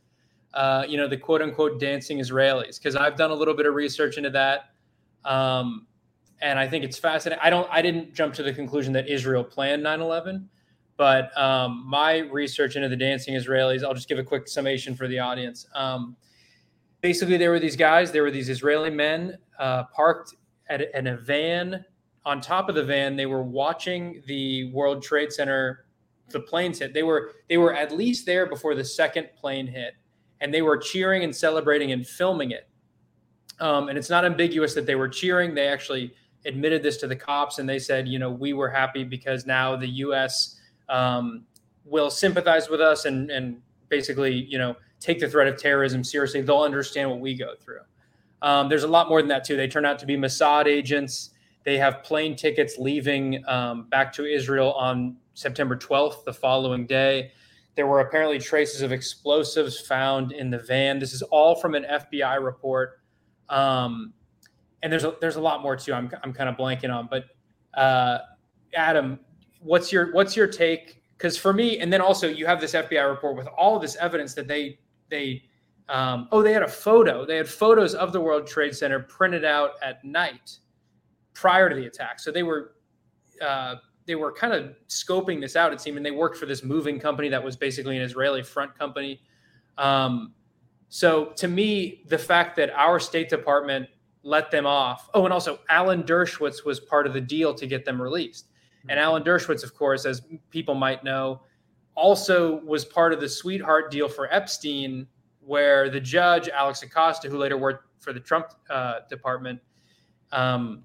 uh, you know, the quote unquote dancing Israelis, because I've done a little bit of research into that. Um, and I think it's fascinating. I don't, I didn't jump to the conclusion that Israel planned 9 11, but um, my research into the dancing Israelis, I'll just give a quick summation for the audience. Um, basically, there were these guys, there were these Israeli men uh, parked at, in a van. On top of the van, they were watching the World Trade Center, the planes hit. They were they were at least there before the second plane hit and they were cheering and celebrating and filming it. Um, and it's not ambiguous that they were cheering. They actually admitted this to the cops, and they said, you know, we were happy because now the U.S. Um, will sympathize with us and and basically, you know, take the threat of terrorism seriously. They'll understand what we go through. Um, there's a lot more than that too. They turn out to be Mossad agents. They have plane tickets leaving um, back to Israel on September 12th, the following day. There were apparently traces of explosives found in the van. This is all from an FBI report. Um, and there's a, there's a lot more too. I'm, I'm kind of blanking on, but uh, Adam, what's your what's your take? Because for me, and then also you have this FBI report with all this evidence that they they um, oh they had a photo. They had photos of the World Trade Center printed out at night prior to the attack. So they were uh, they were kind of scoping this out. It seemed, and they worked for this moving company that was basically an Israeli front company. Um, so to me, the fact that our State Department let them off. Oh, and also Alan Dershowitz was part of the deal to get them released. And mm-hmm. Alan Dershowitz, of course, as people might know, also was part of the sweetheart deal for Epstein, where the judge Alex Acosta, who later worked for the Trump uh, department, um,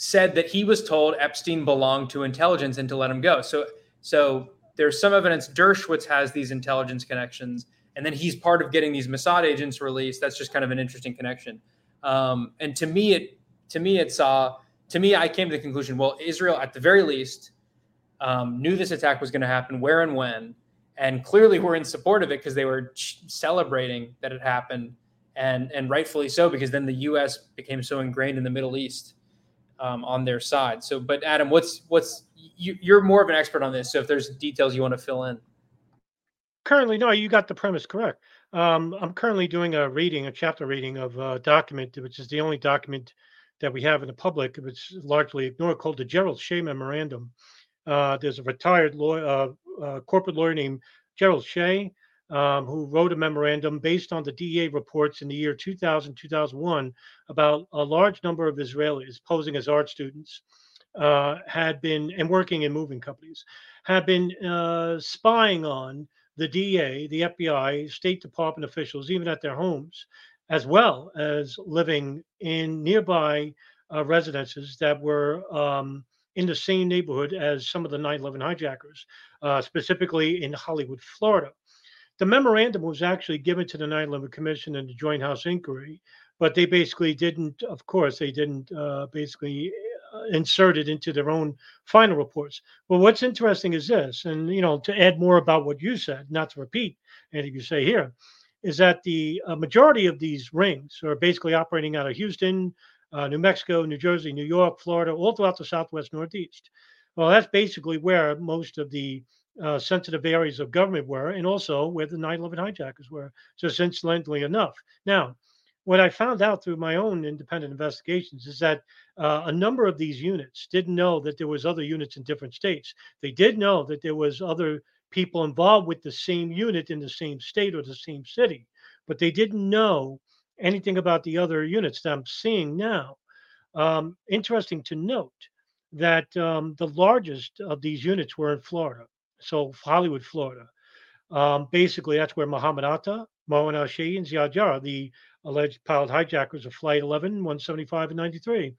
said that he was told Epstein belonged to intelligence and to let him go. So, so there's some evidence Dershowitz has these intelligence connections, and then he's part of getting these Mossad agents released. That's just kind of an interesting connection. Um, and to me, it to me it saw to me I came to the conclusion: well, Israel at the very least um, knew this attack was going to happen, where and when, and clearly were in support of it because they were ch- celebrating that it happened, and and rightfully so because then the U.S. became so ingrained in the Middle East um, on their side. So, but Adam, what's what's you, you're more of an expert on this. So, if there's details you want to fill in, currently, no, you got the premise correct. Um, I'm currently doing a reading, a chapter reading of a document, which is the only document that we have in the public, which is largely ignored, called the Gerald Shea Memorandum. Uh, there's a retired lawyer, uh, uh, corporate lawyer named Gerald Shea, um, who wrote a memorandum based on the DEA reports in the year 2000, 2001 about a large number of Israelis posing as art students uh, had been and working in moving companies had been uh, spying on the DEA, the FBI, State Department officials, even at their homes, as well as living in nearby uh, residences that were um, in the same neighborhood as some of the 9 11 hijackers, uh, specifically in Hollywood, Florida. The memorandum was actually given to the 9 11 Commission and the Joint House Inquiry, but they basically didn't, of course, they didn't uh, basically uh, insert it into their own final reports. But what's interesting is this, and you know, to add more about what you said, not to repeat anything you say here, is that the uh, majority of these rings are basically operating out of Houston, uh, New Mexico, New Jersey, New York, Florida, all throughout the Southwest Northeast. Well, that's basically where most of the uh, sensitive areas of government were, and also where the 9 11 hijackers were, just incidentally enough. Now, what I found out through my own independent investigations is that uh, a number of these units didn't know that there was other units in different states. They did know that there was other people involved with the same unit in the same state or the same city, but they didn't know anything about the other units that I'm seeing now. Um, interesting to note that um, the largest of these units were in Florida, so Hollywood, Florida. Um, basically, that's where Muhammad Atta, Marwan al Shehhi, and Ziad Jarrah, the alleged pilot hijackers of Flight 11, 175, and 93.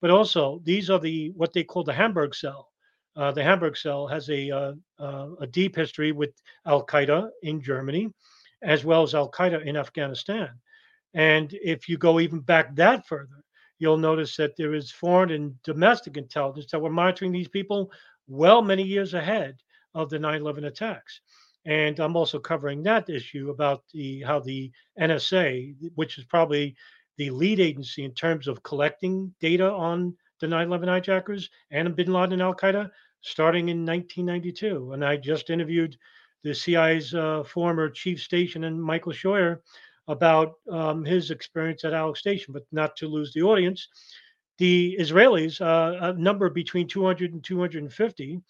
But also, these are the what they call the Hamburg cell. Uh, the Hamburg cell has a uh, uh, a deep history with Al Qaeda in Germany, as well as Al Qaeda in Afghanistan. And if you go even back that further, you'll notice that there is foreign and domestic intelligence that were monitoring these people well many years ahead of the 9/11 attacks. And I'm also covering that issue about the how the NSA, which is probably the lead agency in terms of collecting data on the 9/11 hijackers and Bin Laden and Al Qaeda, starting in 1992. And I just interviewed the CIA's uh, former chief station and Michael Scheuer about um, his experience at Alec Station, but not to lose the audience. The Israelis, uh, a number between 200 and 250,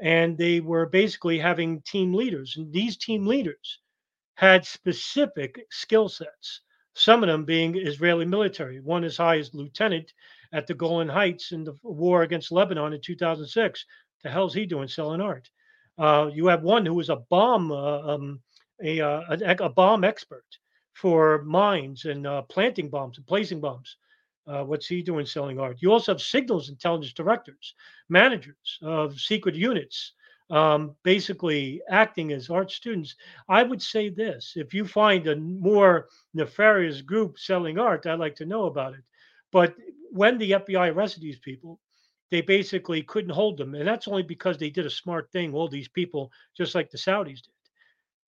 and they were basically having team leaders. And these team leaders had specific skill sets, some of them being Israeli military, one as high as lieutenant at the Golan Heights in the war against Lebanon in 2006. The hell's he doing selling art? Uh, you have one who was a bomb, uh, um, a, uh, a, a, bomb expert for mines and uh, planting bombs and placing bombs. Uh, what's he doing selling art? You also have signals intelligence directors, managers of secret units, um, basically acting as art students. I would say this if you find a more nefarious group selling art, I'd like to know about it. But when the FBI arrested these people, they basically couldn't hold them. And that's only because they did a smart thing, all these people, just like the Saudis did.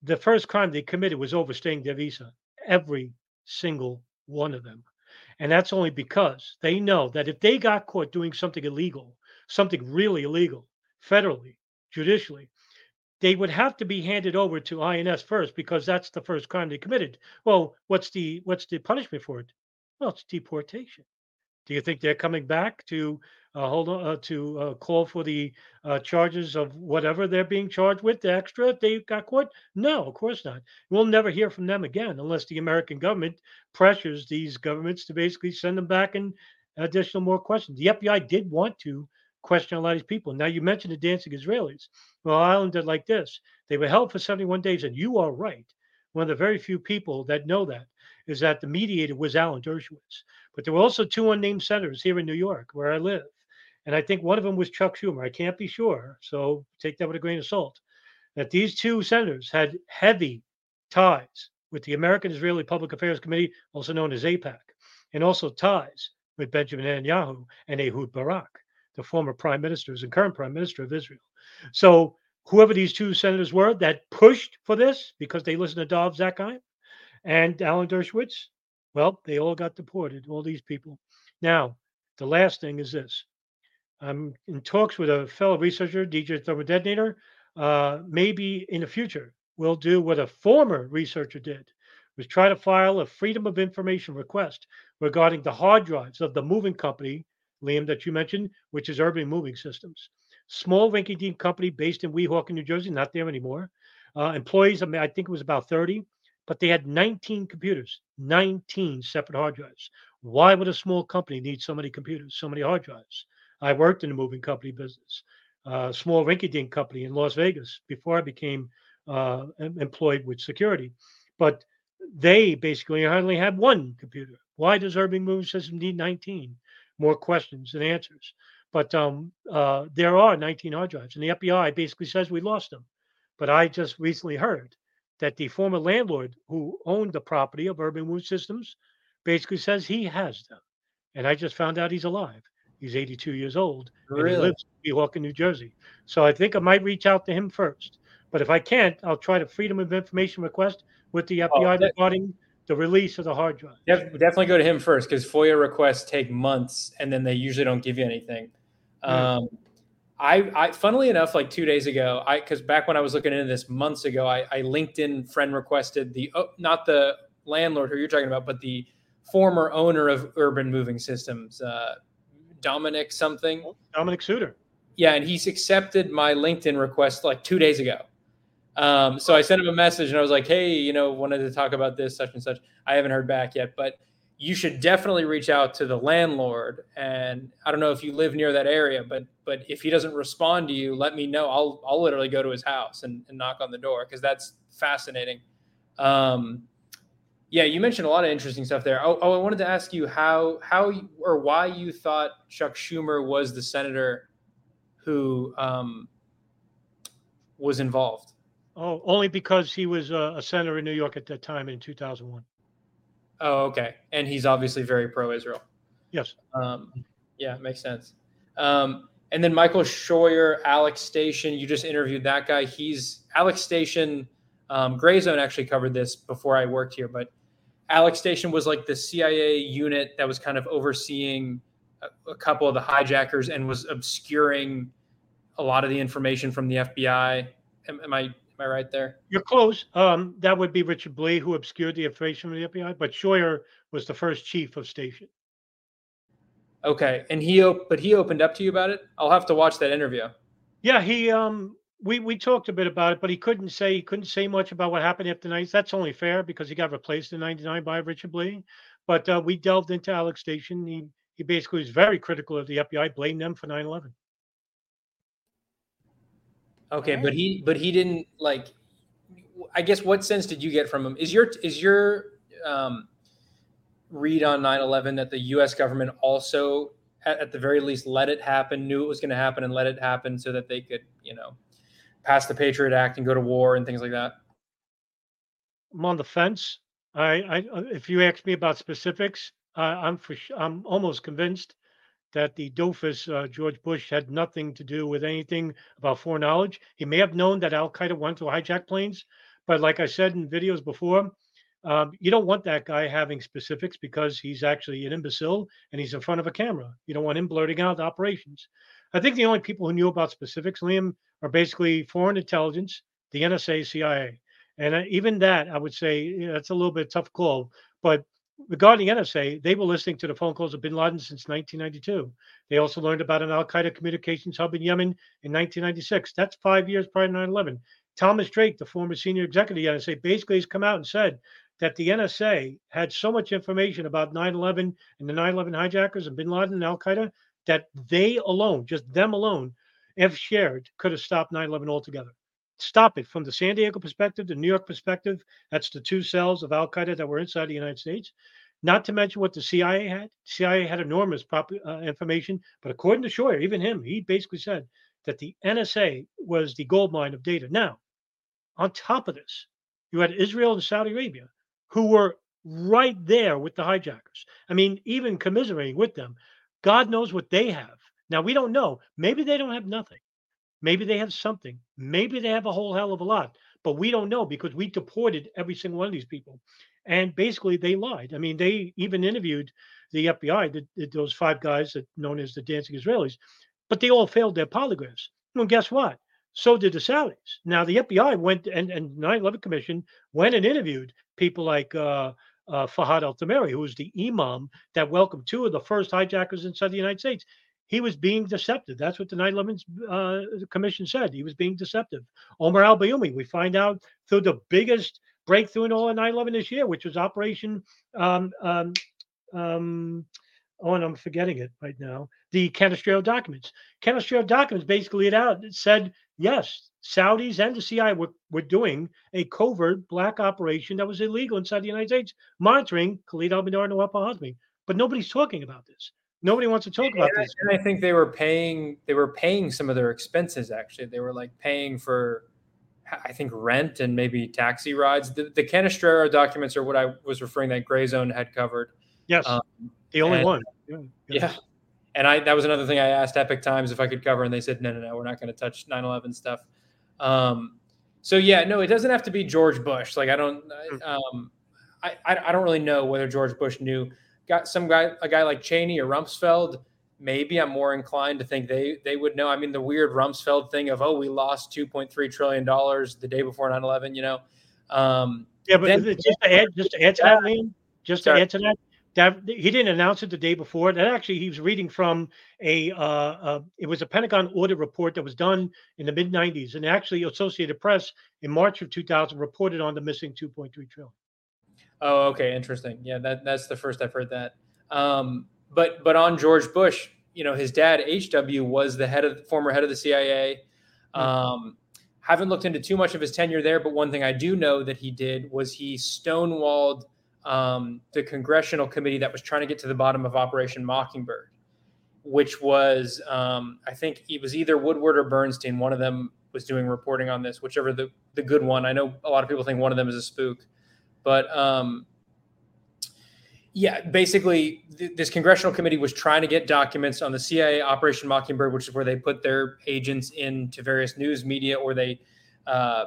The first crime they committed was overstaying their visa, every single one of them. And that's only because they know that if they got caught doing something illegal, something really illegal, federally, judicially, they would have to be handed over to INS first because that's the first crime they committed. Well, what's the what's the punishment for it? Well, it's deportation. Do you think they're coming back to uh, hold on uh, to uh, call for the uh, charges of whatever they're being charged with, the extra they got caught? No, of course not. We'll never hear from them again unless the American government pressures these governments to basically send them back and additional more questions. The FBI did want to question a lot of these people. Now you mentioned the dancing Israelis. Well, Ireland did like this. They were held for 71 days, and you are right. One of the very few people that know that is that the mediator was Alan Dershowitz. But there were also two unnamed senators here in New York, where I live. And I think one of them was Chuck Schumer. I can't be sure. So take that with a grain of salt. That these two senators had heavy ties with the American Israeli Public Affairs Committee, also known as AIPAC, and also ties with Benjamin Netanyahu and Ehud Barak, the former prime ministers and current prime minister of Israel. So whoever these two senators were that pushed for this because they listened to Dov Zakheim and Alan Dershowitz, well, they all got deported, all these people. Now, the last thing is this. I'm in talks with a fellow researcher, DJ Thermodetonator. Uh, maybe in the future, we'll do what a former researcher did, was try to file a Freedom of Information request regarding the hard drives of the moving company, Liam, that you mentioned, which is Urban Moving Systems. Small rinky-dink company based in Weehawken, New Jersey, not there anymore. uh, employees. I think it was about 30, but they had 19 computers, 19 separate hard drives. Why would a small company need so many computers, so many hard drives? I worked in the moving company business, a small rinky-dink company in Las Vegas before I became uh, employed with security. But they basically only had one computer. Why does Urban Moving System need 19? More questions than answers. But um, uh, there are 19 hard drives, and the FBI basically says we lost them. But I just recently heard that the former landlord who owned the property of Urban Moving Systems basically says he has them. And I just found out he's alive. He's 82 years old and he lives in Weehawken, New Jersey. So I think I might reach out to him first. But if I can't, I'll try to Freedom of Information request with the FBI oh, regarding the release of the hard drive. Definitely go to him first because FOIA requests take months and then they usually don't give you anything. Um, I, I, funnily enough, like two days ago, I because back when I was looking into this months ago, I, I LinkedIn friend requested the oh, not the landlord who you're talking about, but the former owner of Urban Moving Systems, uh, Dominic something. Dominic Suter. Yeah, and he's accepted my LinkedIn request like two days ago. Um, so I sent him a message and I was like, hey, you know, wanted to talk about this, such and such. I haven't heard back yet, but you should definitely reach out to the landlord. And I don't know if you live near that area, but but if he doesn't respond to you, let me know. I'll I'll literally go to his house and, and knock on the door because that's fascinating. Um, yeah, you mentioned a lot of interesting stuff there. Oh, oh, I wanted to ask you how how or why you thought Chuck Schumer was the senator who um, was involved. Oh, only because he was a, a senator in New York at that time in 2001. Oh, okay. And he's obviously very pro-Israel. Yes. Um, yeah, makes sense. Um, and then Michael Scheuer, Alec Station. You just interviewed that guy. He's Alec Station. Um, Grayzone actually covered this before I worked here, but Alec Station was like the CIA unit that was kind of overseeing a, a couple of the hijackers and was obscuring a lot of the information from the FBI. Am, am I Am I right there? You're close. Um, that would be Richard Blee, who obscured the information from the FBI, but Scheuer was the first chief of station. Okay, and he op- but he opened up to you about it. I'll have to watch that interview. Yeah, he um we we talked a bit about it, but he couldn't say he couldn't say much about what happened after nights. That's only fair because he got replaced in '99 by Richard Blee. But uh, we delved into Alec Station. He he basically was very critical of the FBI, blamed them for 9/11. Okay, right. but he but he didn't like. I guess what sense did you get from him? Is your is your um, read on 9/11 that the U.S. government also, at, at the very least, let it happen, knew it was going to happen, and let it happen so that they could, you know, pass the Patriot Act and go to war and things like that? I'm on the fence. I, I if you ask me about specifics, uh, I'm for I'm almost convinced that the doofus uh, George Bush had nothing to do with anything about foreknowledge. He may have known that Al Qaeda went to hijack planes, but like I said in videos before, um, you don't want that guy having specifics because he's actually an imbecile and he's in front of a camera. You don't want him blurting out operations. I think the only people who knew about specifics, Liam, are basically foreign intelligence, the NSA, CIA. And uh, even that, I would say, that's a little bit tough call. But regarding NSA, they were listening to the phone calls of bin Laden since 1992. They also learned about an Al Qaeda communications hub in Yemen in 1996. That's five years prior to 9 11. Thomas Drake, the former senior executive of the NSA, basically has come out and said that the NSA had so much information about 9 11 and the 9 11 hijackers and bin Laden and Al Qaeda that they alone, just them alone, if shared, could have stopped 9 11 altogether stop it from the San Diego perspective, the New York perspective. That's the two cells of Al Qaeda that were inside the United States. Not to mention what the CIA had. CIA had enormous prop, uh, information, but according to Scheuer, even him, he basically said that the NSA was the gold mine of data. Now, on top of this, you had Israel and Saudi Arabia, who were right there with the hijackers. I mean, even commiserating with them. God knows what they have. Now, we don't know. Maybe they don't have nothing. Maybe they have something. Maybe they have a whole hell of a lot, but we don't know because we deported every single one of these people. And basically, they lied. I mean, they even interviewed the FBI, the, the, those five guys that known as the dancing Israelis, but they all failed their polygraphs. Well, guess what? So did the Saudis. Now, the FBI went and, and 9 11 Commission went and interviewed people like uh, uh, Fahad al Thumairy, who was the imam that welcomed two of the first hijackers inside the United States. He was being deceptive. That's what the 9 11 uh, Commission said. He was being deceptive. Omar al Bayoumi, we find out through the biggest breakthrough in all of 9 11 this year, which was Operation. Um, um, um, oh, and I'm forgetting it right now. The Canestraro documents. Canestraro documents basically it out. It said, yes, Saudis and the CIA were, were doing a covert black operation that was illegal inside the United States, monitoring Khalid al Mihdhar and Nawaf al-Hazmi. But nobody's talking about this. Nobody wants to talk about and this. I, and I think they were paying they were paying some of their expenses actually. They were like paying for I think rent and maybe taxi rides. The, the Canestraro documents are what I was referring that Grayzone had covered. Yes, Um, the only and- one. Yeah, Yeah. And I that was another thing I asked Epoch Times if I could cover, and they said no, no, no, we're not going to touch 9/11 stuff. Um, so yeah, no, it doesn't have to be George Bush. Like I don't, um, I, I I don't really know whether George Bush knew. Got some guy, a guy like Cheney or Rumsfeld. Maybe I'm more inclined to think they they would know. I mean, the weird Rumsfeld thing of oh, we lost 2.3 trillion dollars the day before 9/11. You know, um, Yeah, but Then- just to add, just to add to that, Liam, just to Sorry. add to that, that he didn't announce it the day before. That actually he was reading from a, uh, uh, it was a Pentagon audit report that was done in the mid '90s, and actually Associated Press in March of 2000 reported on the missing 2.3 trillion. Oh, okay, interesting. Yeah, that that's the first I've heard that. Um, but but on George Bush, you know, his dad H.W. was the head of former head of the CIA. Um, haven't looked into too much of his tenure there, but one thing I do know that he did was he stonewalled um, the congressional committee that was trying to get to the bottom of Operation Mockingbird, which was um, I think it was either Woodward or Bernstein. One of them was doing reporting on this, whichever the the good one. I know a lot of people think one of them is a spook, but um, yeah, basically, th- this congressional committee was trying to get documents on the CIA Operation Mockingbird, which is where they put their agents into various news media or they uh,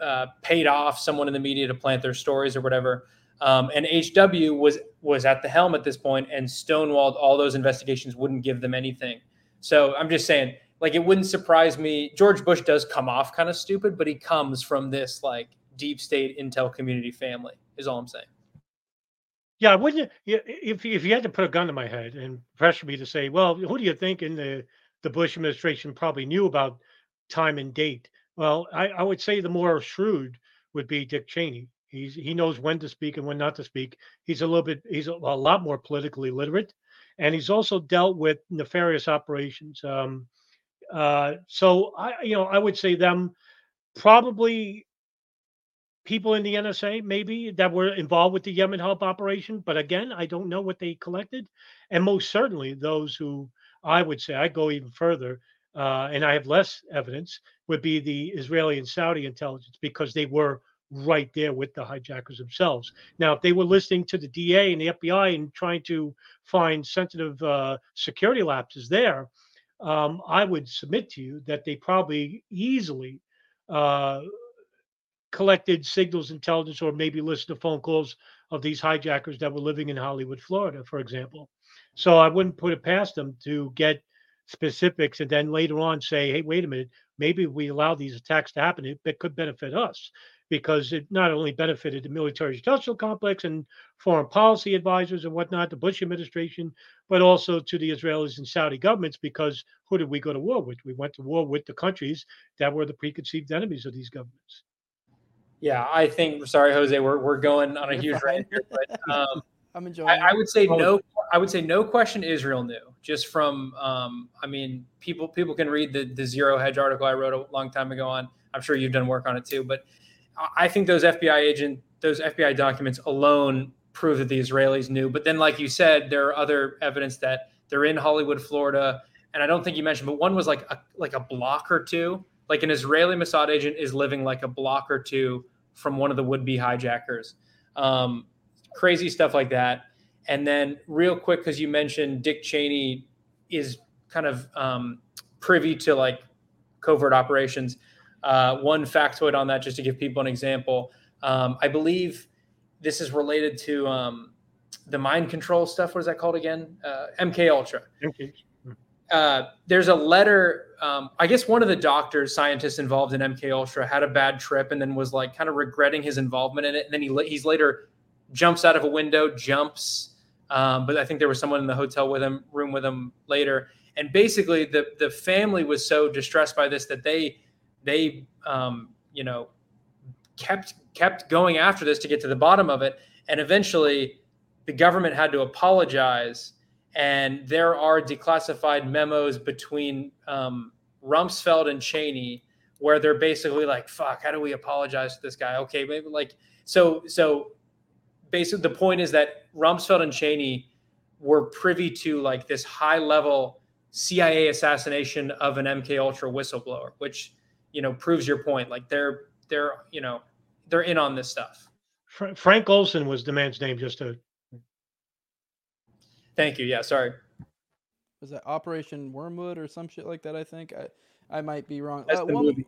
uh, paid off someone in the media to plant their stories or whatever. Um, and HW was was at the helm at this point and stonewalled all those investigations, wouldn't give them anything. So I'm just saying, like, it wouldn't surprise me. George Bush does come off kind of stupid, but he comes from this like deep state intel community family. Is all I'm saying. Yeah, wouldn't you? If if you had to put a gun to my head and pressure me to say, well, who do you think in the the Bush administration probably knew about time and date? Well, I, I would say the more shrewd would be Dick Cheney. He's he knows when to speak and when not to speak. He's a little bit he's a, a lot more politically literate, and he's also dealt with nefarious operations. Um, uh, so I you know I would say them probably people in the NSA maybe that were involved with the Yemen help operation, but again, I don't know what they collected, and most certainly those who I would say I go even further, uh, and I have less evidence would be the Israeli and Saudi intelligence because they were right there with the hijackers themselves. Now, if they were listening to the DA and the FBI and trying to find sensitive uh, security lapses there, um, I would submit to you that they probably easily uh, collected signals intelligence or maybe listened to phone calls of these hijackers that were living in Hollywood, Florida, for example. So I wouldn't put it past them to get specifics and then later on say, hey, wait a minute, maybe we allow these attacks to happen, it, it could benefit us because it not only benefited the military industrial complex and foreign policy advisors and whatnot, the Bush administration, but also to the Israelis and Saudi governments because who did we go to war with? We went to war with the countries that were the preconceived enemies of these governments. Yeah, I think. Sorry, Jose, we're, we're going on a You're huge fine, rant here, but um, I'm enjoying. I, I would say Oh. no. I would say no question. Israel knew just from. Um, I mean, people people can read the the zero hedge article I wrote a long time ago on. I'm sure you've done work on it too, but I- I think those FBI agent those FBI documents alone prove that the Israelis knew. But then, like you said, there are other evidence that they're in Hollywood, Florida, and I don't think you mentioned, but one was like a like a block or two. Like an Israeli Mossad agent is living like a block or two from one of the would-be hijackers. Um, crazy stuff like that. And then, real quick, because you mentioned Dick Cheney is kind of um, privy to like covert operations. Uh, one factoid on that, just to give people an example, um, I believe this is related to um, the mind control stuff. What is that called again? Uh, MK Ultra Okay. Uh, there's a letter. Um, I guess one of the doctors, scientists involved in MK Ultra had a bad trip and then was like kind of regretting his involvement in it. And then he he's later jumps out of a window, jumps. Um, but I think there was someone in the hotel with him, room with him later, And basically, the the family was so distressed by this that they they um, you know kept kept going after this to get to the bottom of it, and eventually the government had to apologize. And there are declassified memos between um, Rumsfeld and Cheney where they're basically like, "Fuck, how do we apologize to this guy?" Okay, maybe like so. So basically, the point is that Rumsfeld and Cheney were privy to like this high level CIA assassination of an MK Ultra whistleblower, which you know proves your point. Like they're they're you know they're in on this stuff. Frank Olson was the man's name. Just to Thank you. Yeah, sorry. Was that Operation Wormwood or some shit like that? I think I I might be wrong. That's Uh, the one- movie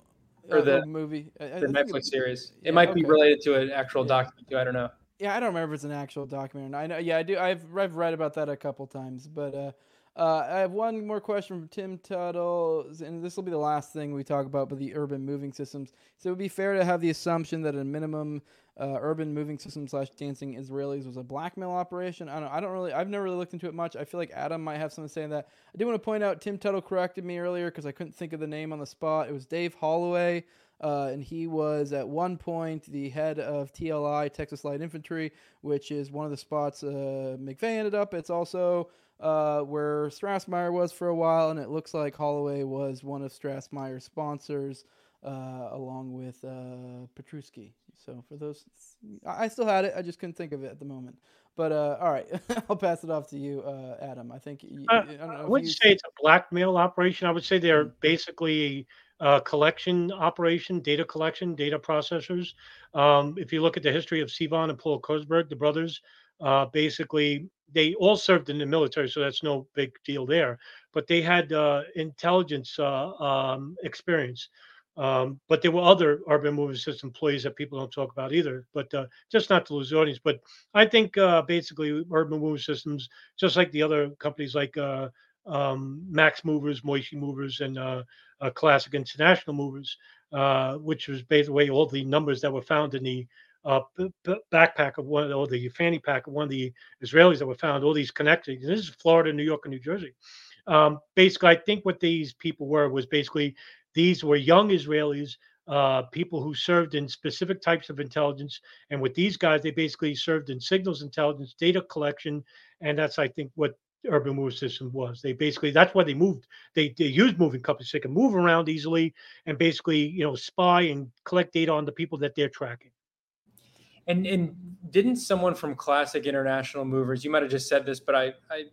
or uh, the- movie. I- I The Netflix it- series. It yeah, might be related to an actual Yeah. document too. I don't know. Yeah, I don't remember if it's an actual documentary. I know. Yeah, I do. I've I've read about that a couple times, but uh, uh, I have one more question from Tim Tuttle, and this will be the last thing we talk about, but the urban moving systems. So it would be fair to have the assumption that a minimum uh, urban moving system slash dancing Israelis was a blackmail operation. I don't. I don't really. I've never really looked into it much. I feel like Adam might have something to say on that. I do want to point out Tim Tuttle corrected me earlier because I couldn't think of the name on the spot. It was Dave Holloway. Uh, and he was at one point the head of TLI, Texas Light Infantry, which is one of the spots uh, McVeigh ended up. It's also uh, where Strassmeir was for a while, and it looks like Holloway was one of Strassmeir's sponsors, uh, along with uh, Petruskie. So for those, I still had it. I just couldn't think of it at the moment. But uh, all right, I'll pass it off to you, uh, Adam. I think you, Uh, I, don't know I wouldn't you- say it's a blackmail operation. I would say they're Mm. basically a collection operation, data collection, data processors. Um, if you look at the history of Sivan and Paul Kurzberg, the brothers, uh, basically they all served in the military, so that's no big deal there. But they had uh, intelligence uh, um, experience. Um, but there were other urban moving system employees that people don't talk about either. But uh, just not to lose the audience. But I think uh, basically urban moving systems, just like the other companies like uh, um, Max Movers, Moishi Movers, and uh, Classic International Movers, which was basically all the numbers that were found in the uh, b- b- backpack of one or the fanny pack of one of the Israelis that were found. All these connections. This is Florida, New York, and New Jersey. Um, basically, I think what these people were was basically these were young Israelis. Uh, people who served in specific types of intelligence, and with these guys, they basically served in signals intelligence, data collection, and that's I think what urban move system was. They basically that's why they moved. They they used moving companies. They can move around easily and basically you know spy and collect data on the people that they're tracking. And and didn't someone from Classic International Movers? You might have just said this, but I I,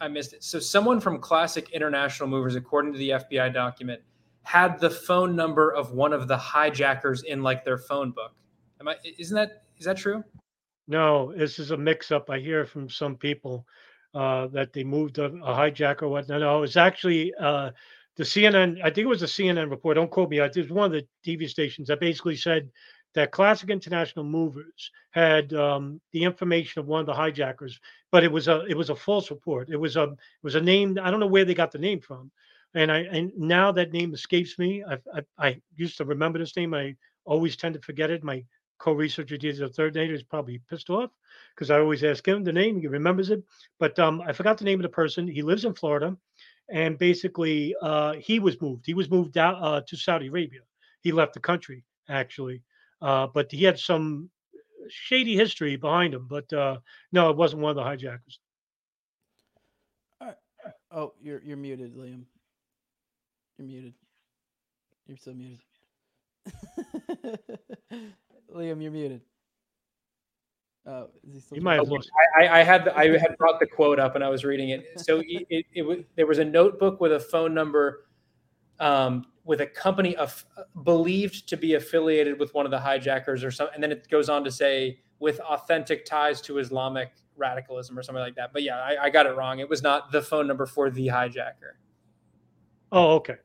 I missed it. So someone from Classic International Movers, according to the FBI document, had the phone number of one of the hijackers in like their phone book. Am I? Isn't that is that true? No, this is a mix-up. I hear from some people uh, that they moved a, a hijacker or whatnot. No, it was actually uh, the CNN. I think it was a CNN report. Don't quote me. It was one of the TV stations that basically said that Classic International Movers had um, the information of one of the hijackers, but it was a it was a false report. It was a it was a name. I don't know where they got the name from, and I and now that name escapes me. I I, I used to remember this name. I always tend to forget it. My co-researcher did the third name is probably pissed off because I always ask him the name. He remembers it, but um, I forgot the name of the person. He lives in Florida, and basically uh, he was moved. He was moved out uh, to Saudi Arabia. He left the country actually, uh, but he had some shady history behind him. But uh, no, it wasn't one of the hijackers. Oh, you're you're muted, Liam. You're muted. You're still muted. Liam, you're muted. Oh, is he still You might have trying- lost. I, I had the, I had brought the quote up and I was reading it. So it, it, it was, there was a notebook with a phone number um, with a company of believed to be affiliated with one of the hijackers or something, and then it goes on to say with authentic ties to Islamic radicalism or something like that. But yeah, I, I got it wrong. It was not the phone number for the hijacker. Oh, okay.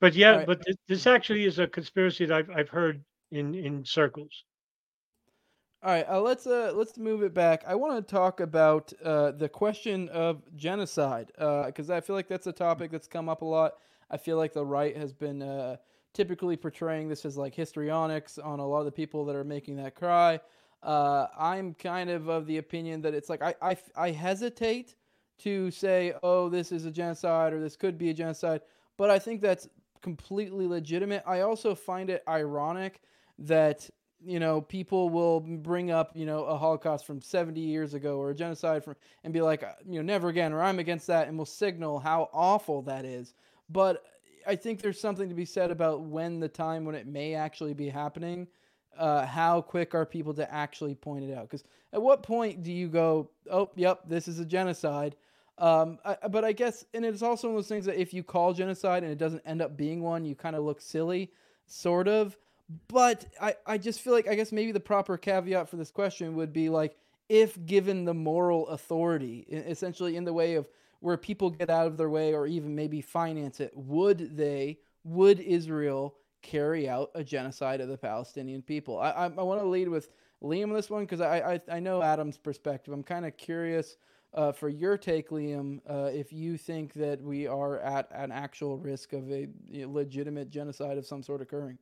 But yeah, Right. but this, this actually is a conspiracy that I've I've heard in in circles. All right, uh, let's uh, let's move it back. I want to talk about uh, the question of genocide because I feel like that's a topic that's come up a lot. I feel like the right has been uh, typically portraying this as like histrionics on a lot of the people that are making that cry. Uh, I'm kind of of the opinion that it's like I, I, I hesitate to say, oh, this is a genocide or this could be a genocide, but I think that's completely legitimate. I also find it ironic that you know people will bring up you know a holocaust from 70 years ago or a genocide from and be like you know never again or i'm against that and will signal how awful that is but i think there's something to be said about when the time when it may actually be happening uh, how quick are people to actually point it out because at what point do you go oh yep this is a genocide um, I, but I guess, and it's also one of those things that if you call genocide and it doesn't end up being one, you kind of look silly, sort of. But I, I just feel like, I guess maybe the proper caveat for this question would be like, if given the moral authority, essentially in the way of where people get out of their way or even maybe finance it, would they, would Israel carry out a genocide of the Palestinian people? I, I, I want to lead with Liam on this one because I, I, I know Adam's perspective. I'm kind of curious uh, for your take, Liam, uh, if you think that we are at an actual risk of a legitimate genocide of some sort occurring.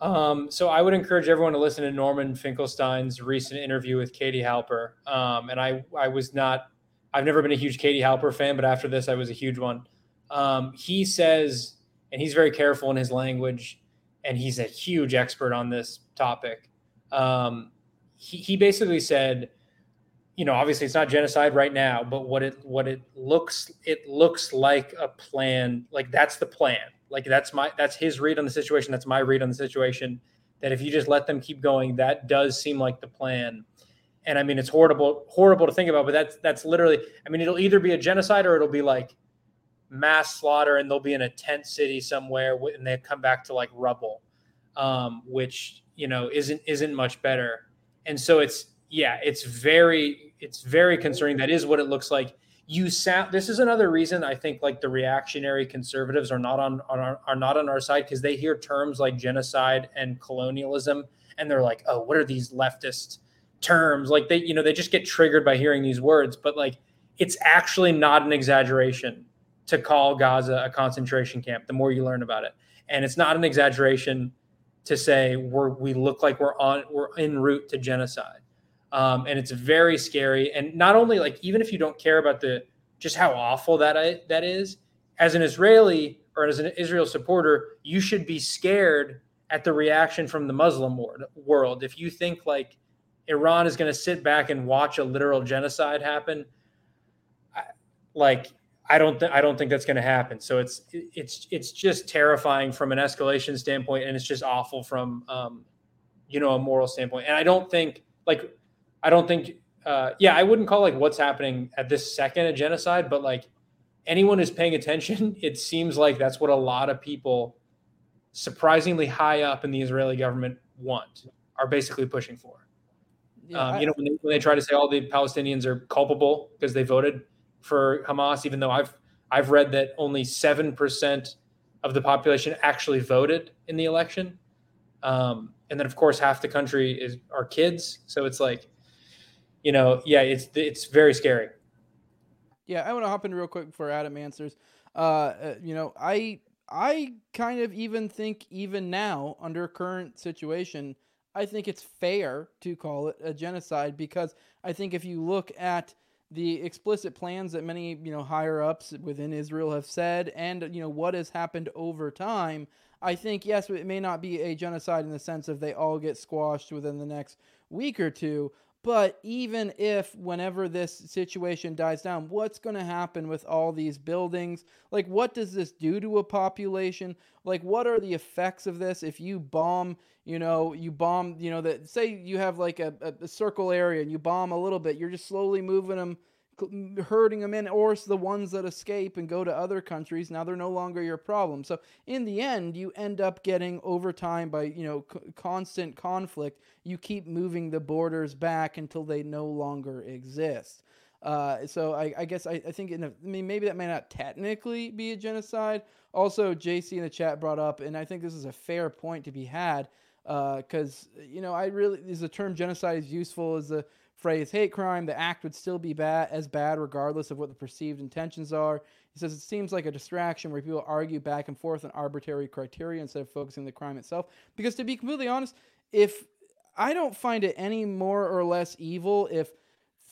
Um, so I would encourage everyone to listen to Norman Finkelstein's recent interview with Katie Halper. Um, and I, I was not, I've never been a huge Katie Halper fan, but after this, I was a huge one. Um, he says, and he's very careful in his language, and he's a huge expert on this topic. Um, he, he basically said you know, obviously it's not genocide right now, but what it what it looks it looks like a plan. Like that's the plan. Like that's my that's his read on the situation. That's my read on the situation. That if you just let them keep going, that does seem like the plan. And I mean, it's horrible horrible to think about, but that's that's literally. I mean, it'll either be a genocide or it'll be like mass slaughter, and they'll be in a tent city somewhere, and they come back to like rubble, um, which you know isn't isn't much better. And so it's yeah, it's very it's very concerning. That is what it looks like. You sound. This is another reason I think like the reactionary conservatives are not on, on our, are not on our side because they hear terms like genocide and colonialism and they're like, oh, what are these leftist terms? Like they you know they just get triggered by hearing these words. But like it's actually not an exaggeration to call Gaza a concentration camp. The more you learn about it, and it's not an exaggeration to say we're we look like we're on we're en route to genocide um, and it's very scary. And not only like even if you don't care about the just how awful that I, that is, as an Israeli or as an Israel supporter, you should be scared at the reaction from the Muslim world. If you think like Iran is going to sit back and watch a literal genocide happen, like I don't th- I don't think that's going to happen. So it's it's it's just terrifying from an escalation standpoint, and it's just awful from um, you know a moral standpoint. And I don't think like I don't think, uh, yeah, I wouldn't call like what's happening at this second a genocide, but like anyone who's paying attention, it seems like that's what a lot of people, surprisingly high up in the Israeli government, want, are basically pushing for. Yeah, um, you know, when they, when they try to say all the Palestinians are culpable because they voted for Hamas, even though I've I've read that only seven percent of the population actually voted in the election, um, and then of course half the country is are kids. So it's like you know, yeah, it's it's very scary. Yeah, I want to hop in real quick before Adam answers. Uh, uh, you know, I I kind of even think even now under current situation, I think it's fair to call it a genocide because I think if you look at the explicit plans that many you know higher ups within Israel have said, and you know what has happened over time, I think yes, it may not be a genocide in the sense of they all get squashed within the next week or two, but even if, whenever this situation dies down, what's going to happen with all these buildings? Like, what does this do to a population? Like, what are the effects of this if you bomb, you know, you bomb, you know, that say you have like a, a circle area and you bomb a little bit, you're just slowly moving them herding them in, or the ones that escape and go to other countries. Now they're no longer your problem. So in the end, you end up getting over time by you know c- constant conflict. You keep moving the borders back until they no longer exist. Uh, so I, I guess I, I think in a, I mean maybe that may not technically be a genocide. Also, JC in the chat brought up, and I think this is a fair point to be had because uh, you know I really is the term genocide is useful as a phrase hate crime, the act would still be bad as bad regardless of what the perceived intentions are. He says it seems like a distraction where people argue back and forth on arbitrary criteria instead of focusing on the crime itself. Because to be completely honest, if I don't find it any more or less evil if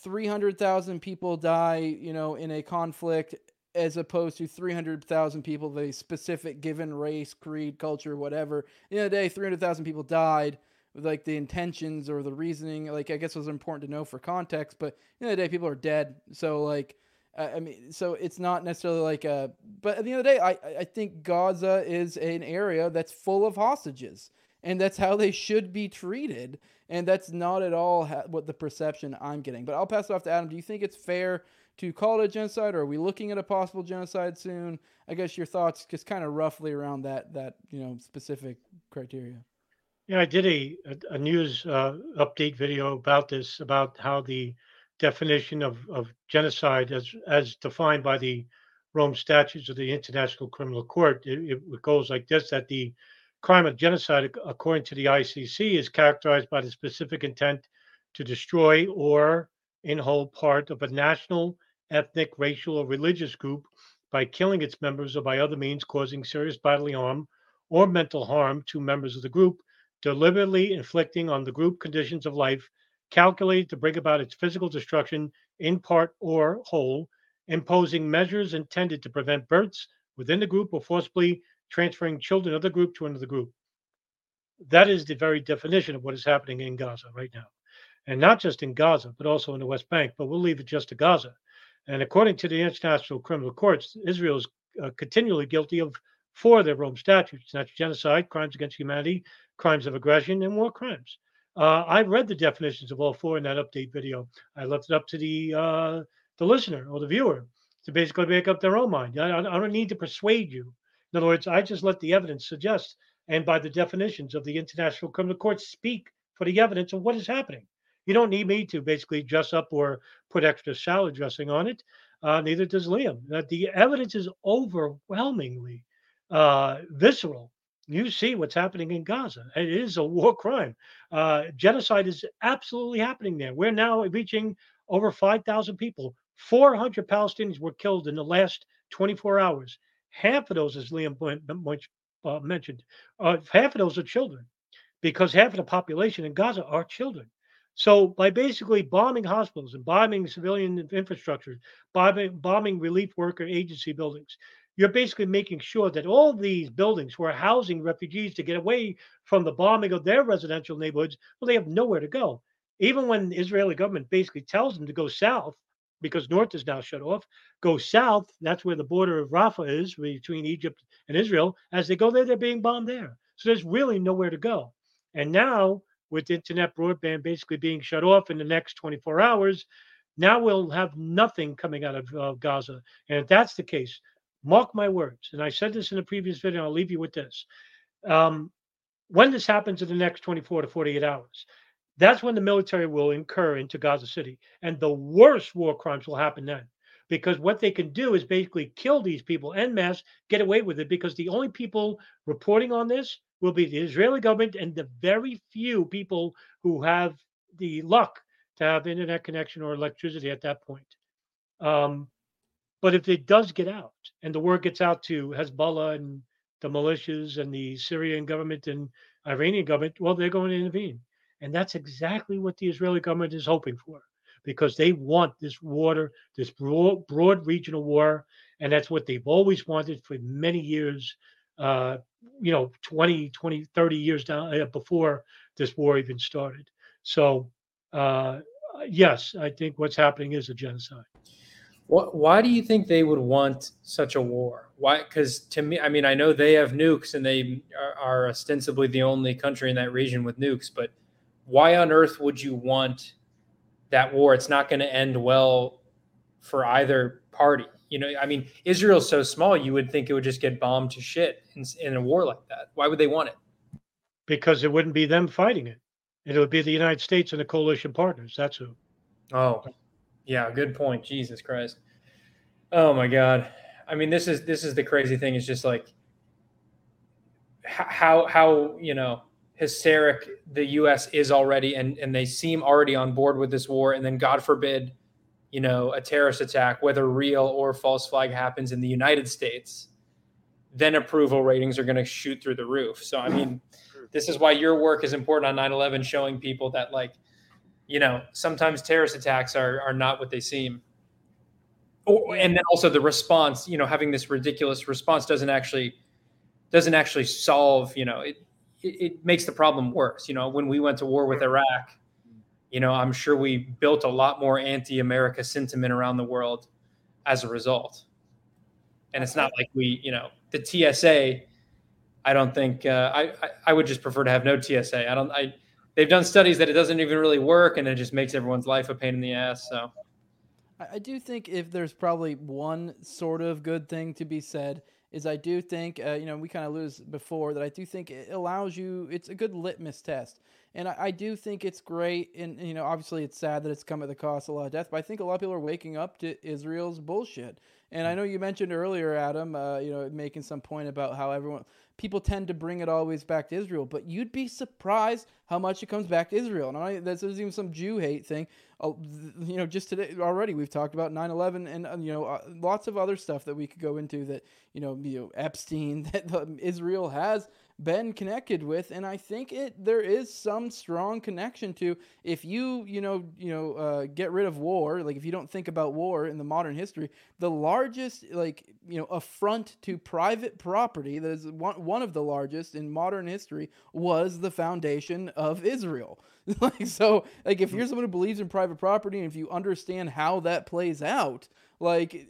300,000 people die, you know, in a conflict as opposed to 300,000 people of a specific given race, creed, culture, whatever. In the, the day, 300,000 people died like the intentions or the reasoning. Like, I guess was important to know for context, but the, the day, people are dead. So, like, I mean, so it's not necessarily like a, but at the end of the day, I, I think Gaza is an area that's full of hostages and that's how they should be treated. And that's not at all what the perception I'm getting. But I'll pass it off to Adam. Do you think it's fair to call it a genocide, or are we looking at a possible genocide soon? I guess your thoughts, just kind of roughly around that that you know specific criteria. Yeah, I did a a, news uh, update video about this, about how the definition of, of genocide, as as defined by the Rome Statutes of the International Criminal Court, it, it goes like this: that the crime of genocide, according to the ICC, is characterized by the specific intent to destroy or in whole part of a national, ethnic, racial, or religious group by killing its members or by other means causing serious bodily harm or mental harm to members of the group, deliberately inflicting on the group conditions of life calculated to bring about its physical destruction in part or whole, imposing measures intended to prevent births within the group or forcibly transferring children of the group to another group. That is the very definition of what is happening in Gaza right now and not just in Gaza, but also in the West Bank. But we'll leave it just to Gaza. And according to the International Criminal Courts, Israel is uh, continually guilty of four of their Rome statutes that's genocide, crimes against humanity, crimes of aggression, and war crimes. Uh, I read the definitions of all four in that update video. I left it up to the uh, the listener or the viewer to basically make up their own mind. I, I don't need to persuade you. In other words, I just let the evidence suggest, and by the definitions of the International Criminal Court, speak for the evidence of what is happening. You don't need me to basically dress up or put extra salad dressing on it. Uh, neither does Liam. Uh, the evidence is overwhelmingly uh, visceral. You see what's happening in Gaza. It is a war crime. Uh, genocide is absolutely happening there. We're now reaching over 5,000 people. 400 Palestinians were killed in the last 24 hours. Half of those, as Liam uh, mentioned, uh, half of those are children because half of the population in Gaza are children. So by basically bombing hospitals and bombing civilian infrastructure, bombing, bombing relief worker agency buildings, you're basically making sure that all these buildings who are housing refugees to get away from the bombing of their residential neighborhoods, well, they have nowhere to go. Even when the Israeli government basically tells them to go south, because north is now shut off, go south, that's where the border of Rafah is between Egypt and Israel. As they go there, they're being bombed there. So there's really nowhere to go. And now with internet broadband basically being shut off in the next 24 hours, now we'll have nothing coming out of uh, Gaza. And if that's the case, mark my words, and I said this in a previous video, I'll leave you with this. Um, when this happens in the next 24 to 48 hours, that's when the military will incur into Gaza City. And the worst war crimes will happen then. Because what they can do is basically kill these people en masse, get away with it, because the only people reporting on this will be the Israeli government and the very few people who have the luck to have internet connection or electricity at that point. Um, but if it does get out and the word gets out to Hezbollah and the militias and the Syrian government and Iranian government, well, they're going to intervene. And that's exactly what the Israeli government is hoping for because they want this water, this broad, broad regional war. And that's what they've always wanted for many years uh, you know 20 20 30 years down uh, before this war even started so uh, yes i think what's happening is a genocide what, why do you think they would want such a war why because to me i mean i know they have nukes and they are, are ostensibly the only country in that region with nukes but why on earth would you want that war it's not going to end well for either party you know, I mean, Israel's so small, you would think it would just get bombed to shit in, in a war like that. Why would they want it? Because it wouldn't be them fighting it. It would be the United States and the coalition partners. That's who. Oh, yeah, good point. Jesus Christ. Oh my God. I mean, this is this is the crazy thing. It's just like how how you know hysteric the U.S. is already, and and they seem already on board with this war, and then God forbid you know, a terrorist attack, whether real or false flag happens in the United States, then approval ratings are going to shoot through the roof. So, I mean, this is why your work is important on 9 11, showing people that, like, you know, sometimes terrorist attacks are are not what they seem. Or, and then also the response, you know, having this ridiculous response doesn't actually doesn't actually solve, you know, it, it, it makes the problem worse. You know, when we went to war with Iraq, you know, I'm sure we built a lot more anti-America sentiment around the world as a result. And it's not like we, you know, the TSA. I don't think uh, I, I I would just prefer to have no TSA. I don't I they've done studies that it doesn't even really work and it just makes everyone's life a pain in the ass. So. I do think if there's probably one sort of good thing to be said is I do think uh, you know we kind of lose before that I do think it allows you it's a good litmus test. And I, I, do think it's great and you know obviously it's sad that it's come at the cost of a lot of death but I think a lot of people are waking up to Israel's bullshit. And I know you mentioned earlier Adam uh, you know making some point about how everyone people tend to bring it always back to Israel, but you'd be surprised how much it comes back to Israel. And I, there's even some Jew hate thing. Uh, you know, just today already we've talked about 9/11 and uh, you know uh, lots of other stuff that we could go into that you know, you know Epstein that Israel has been connected with and i think it there is some strong connection to if you you know you know uh, get rid of war like if you don't think about war in the modern history the largest like you know affront to private property that is one, one of the largest in modern history was the foundation of israel. Like so like if you're someone who believes in private property and if you understand how that plays out like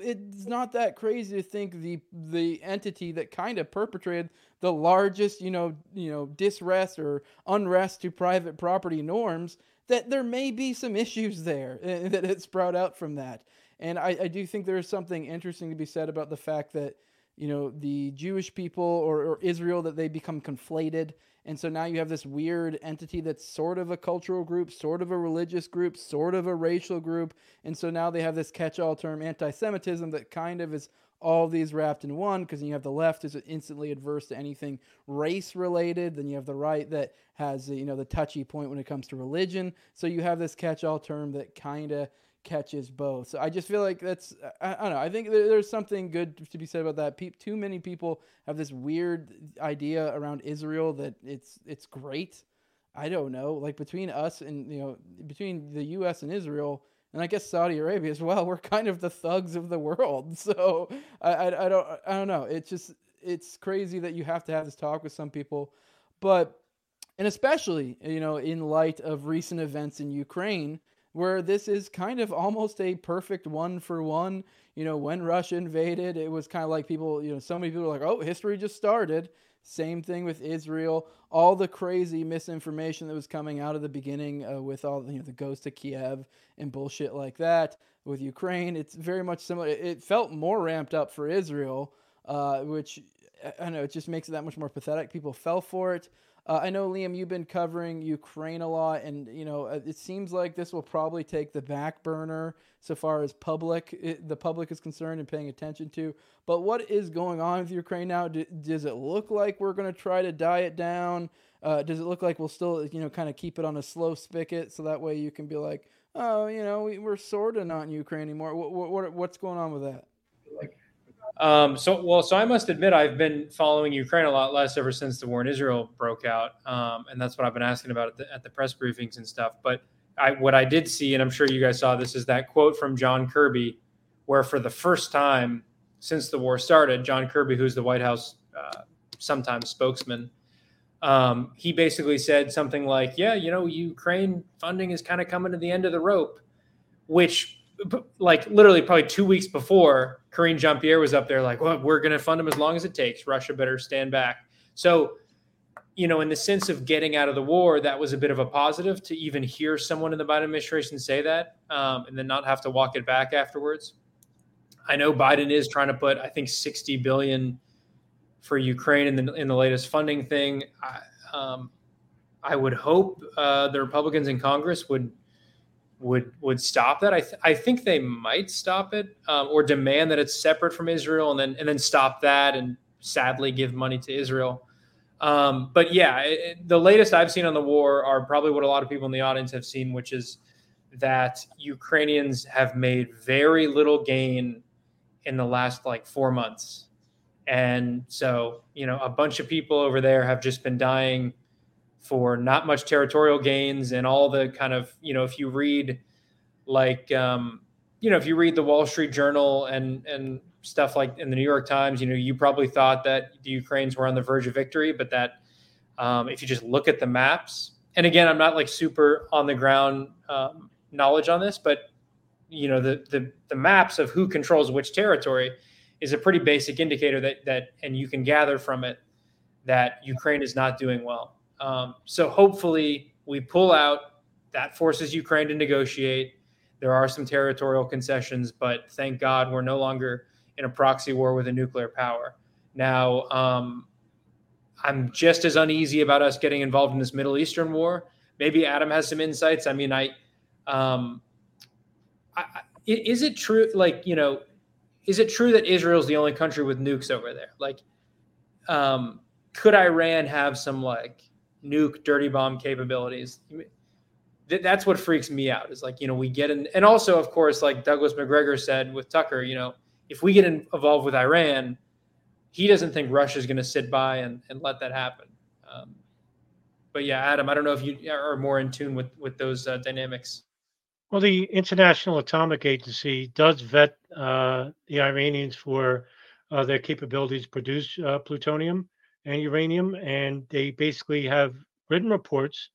it's not that crazy to think the the entity that kind of perpetrated the largest, you know, you know, disrest or unrest to private property norms that there may be some issues there eh, that it sprout out from that. And I, I do think there's something interesting to be said about the fact that you know the Jewish people or, or Israel that they become conflated and so now you have this weird entity that's sort of a cultural group, sort of a religious group, sort of a racial group. And so now they have this catch all term anti Semitism that kind of is all these wrapped in one because you have the left is instantly adverse to anything race related then you have the right that has you know the touchy point when it comes to religion so you have this catch all term that kind of catches both. So I just feel like that's I, I don't know. I think there's something good to be said about that. Pe- too many people have this weird idea around Israel that it's it's great. I don't know. Like between us and you know between the U.S. and Israel, and I guess Saudi Arabia as well, we're kind of the thugs of the world. So I, I, I don't I don't know. It's just it's crazy that you have to have this talk with some people, but and especially you know in light of recent events in Ukraine where this is kind of almost a perfect one for one. You know, when Russia invaded, it was kind of like people, you know, so many people were like, oh, history just started. Same thing with Israel. All the crazy misinformation that was coming out of the beginning uh, with all you know, the ghost of Kiev and bullshit like that with Ukraine. It's very much similar. It felt more ramped up for Israel, uh, which I know it just makes it that much more pathetic. People fell for it. Uh, I know Liam, you've been covering Ukraine a lot, and you know uh, it seems like this will probably take the back burner so far as public it, the public is concerned and paying attention to. But what is going on with Ukraine now? Do, does it look like we're going to try to die it down? Uh, does it look like we'll still you know kind of keep it on a slow spigot so that way you can be like, oh, you know, we, are sort of not in Ukraine anymore. What, what, what's going on with that? Um, so, well, so I must admit I've been following Ukraine a lot less ever since the war in Israel broke out, um, and that's what I've been asking about at the, at the press briefings and stuff. But I, what I did see, and I'm sure you guys saw this, is that quote from John Kirby, where for the first time since the war started, John Kirby, who's the White House uh, sometimes spokesman, um, he basically said something like, "Yeah, you know, Ukraine funding is kind of coming to the end of the rope," which like literally probably two weeks before Karine Jean Pierre was up there, like, well, we're going to fund them as long as it takes. Russia better stand back. So, you know, in the sense of getting out of the war, that was a bit of a positive to even hear someone in the Biden administration say that um, and then not have to walk it back afterwards. I know Biden is trying to put, I think, 60 billion for Ukraine in the in the latest funding thing. I, um, I would hope uh, the Republicans in Congress would would would stop that. I th- I think they might stop it um, or demand that it's separate from Israel, and then and then stop that, and sadly give money to Israel. Um, but yeah, it, the latest I've seen on the war are probably what a lot of people in the audience have seen, which is that Ukrainians have made very little gain in the last like four months. And so, you know, a bunch of people over there have just been dying for not much territorial gains and all the kind of you know if you read like um, you know if you read the Wall Street Journal and and stuff like in the New York Times, you know you probably thought that the Ukrainians were on the verge of victory, but that um, if you just look at the maps, and again, I'm not like super on the ground um, knowledge on this, but you know the, the the maps of who controls which territory is a pretty basic indicator that that and you can gather from it that Ukraine is not doing well. Um, so hopefully we pull out. That forces Ukraine to negotiate. There are some territorial concessions, but thank God we're no longer in a proxy war with a nuclear power. Now, um, I'm just as uneasy about us getting involved in this Middle Eastern war. Maybe Adam has some insights. I mean, I, um, I, is it true? Like, you know, is it true that Israel's the only country with nukes over there? Like, um, could Iran have some like nuke dirty bomb capabilities? That's what freaks me out. Is like, you know, we get in, and also, of course, like Douglas Macgregor said with Tucker, you know, if we get involved with Iran, he doesn't think Russia is going to sit by and, and let that happen. Um, but yeah, Adam, I don't know if you are more in tune with with those uh, dynamics. Well, the International Atomic Agency does vet uh, the Iranians for uh, their capabilities to produce uh, plutonium and uranium, and they basically have written reports.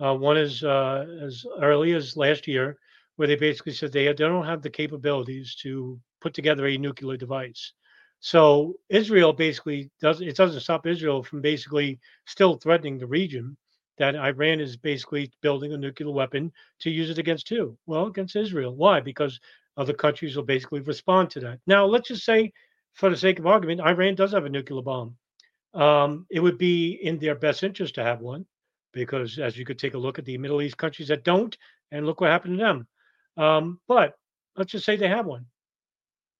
Uh, one is uh, as early as last year, where they basically said they, they don't have the capabilities to put together a nuclear device. So Israel basically does it doesn't stop Israel from basically still threatening the region that Iran is basically building a nuclear weapon to use it against who? Well, against Israel. Why? Because other countries will basically respond to that. Now, let's just say, for the sake of argument, Iran does have a nuclear bomb. Um, it would be in their best interest to have one, because as you could take a look at the Middle East countries that don't, and look what happened to them. Um, but let's just say they have one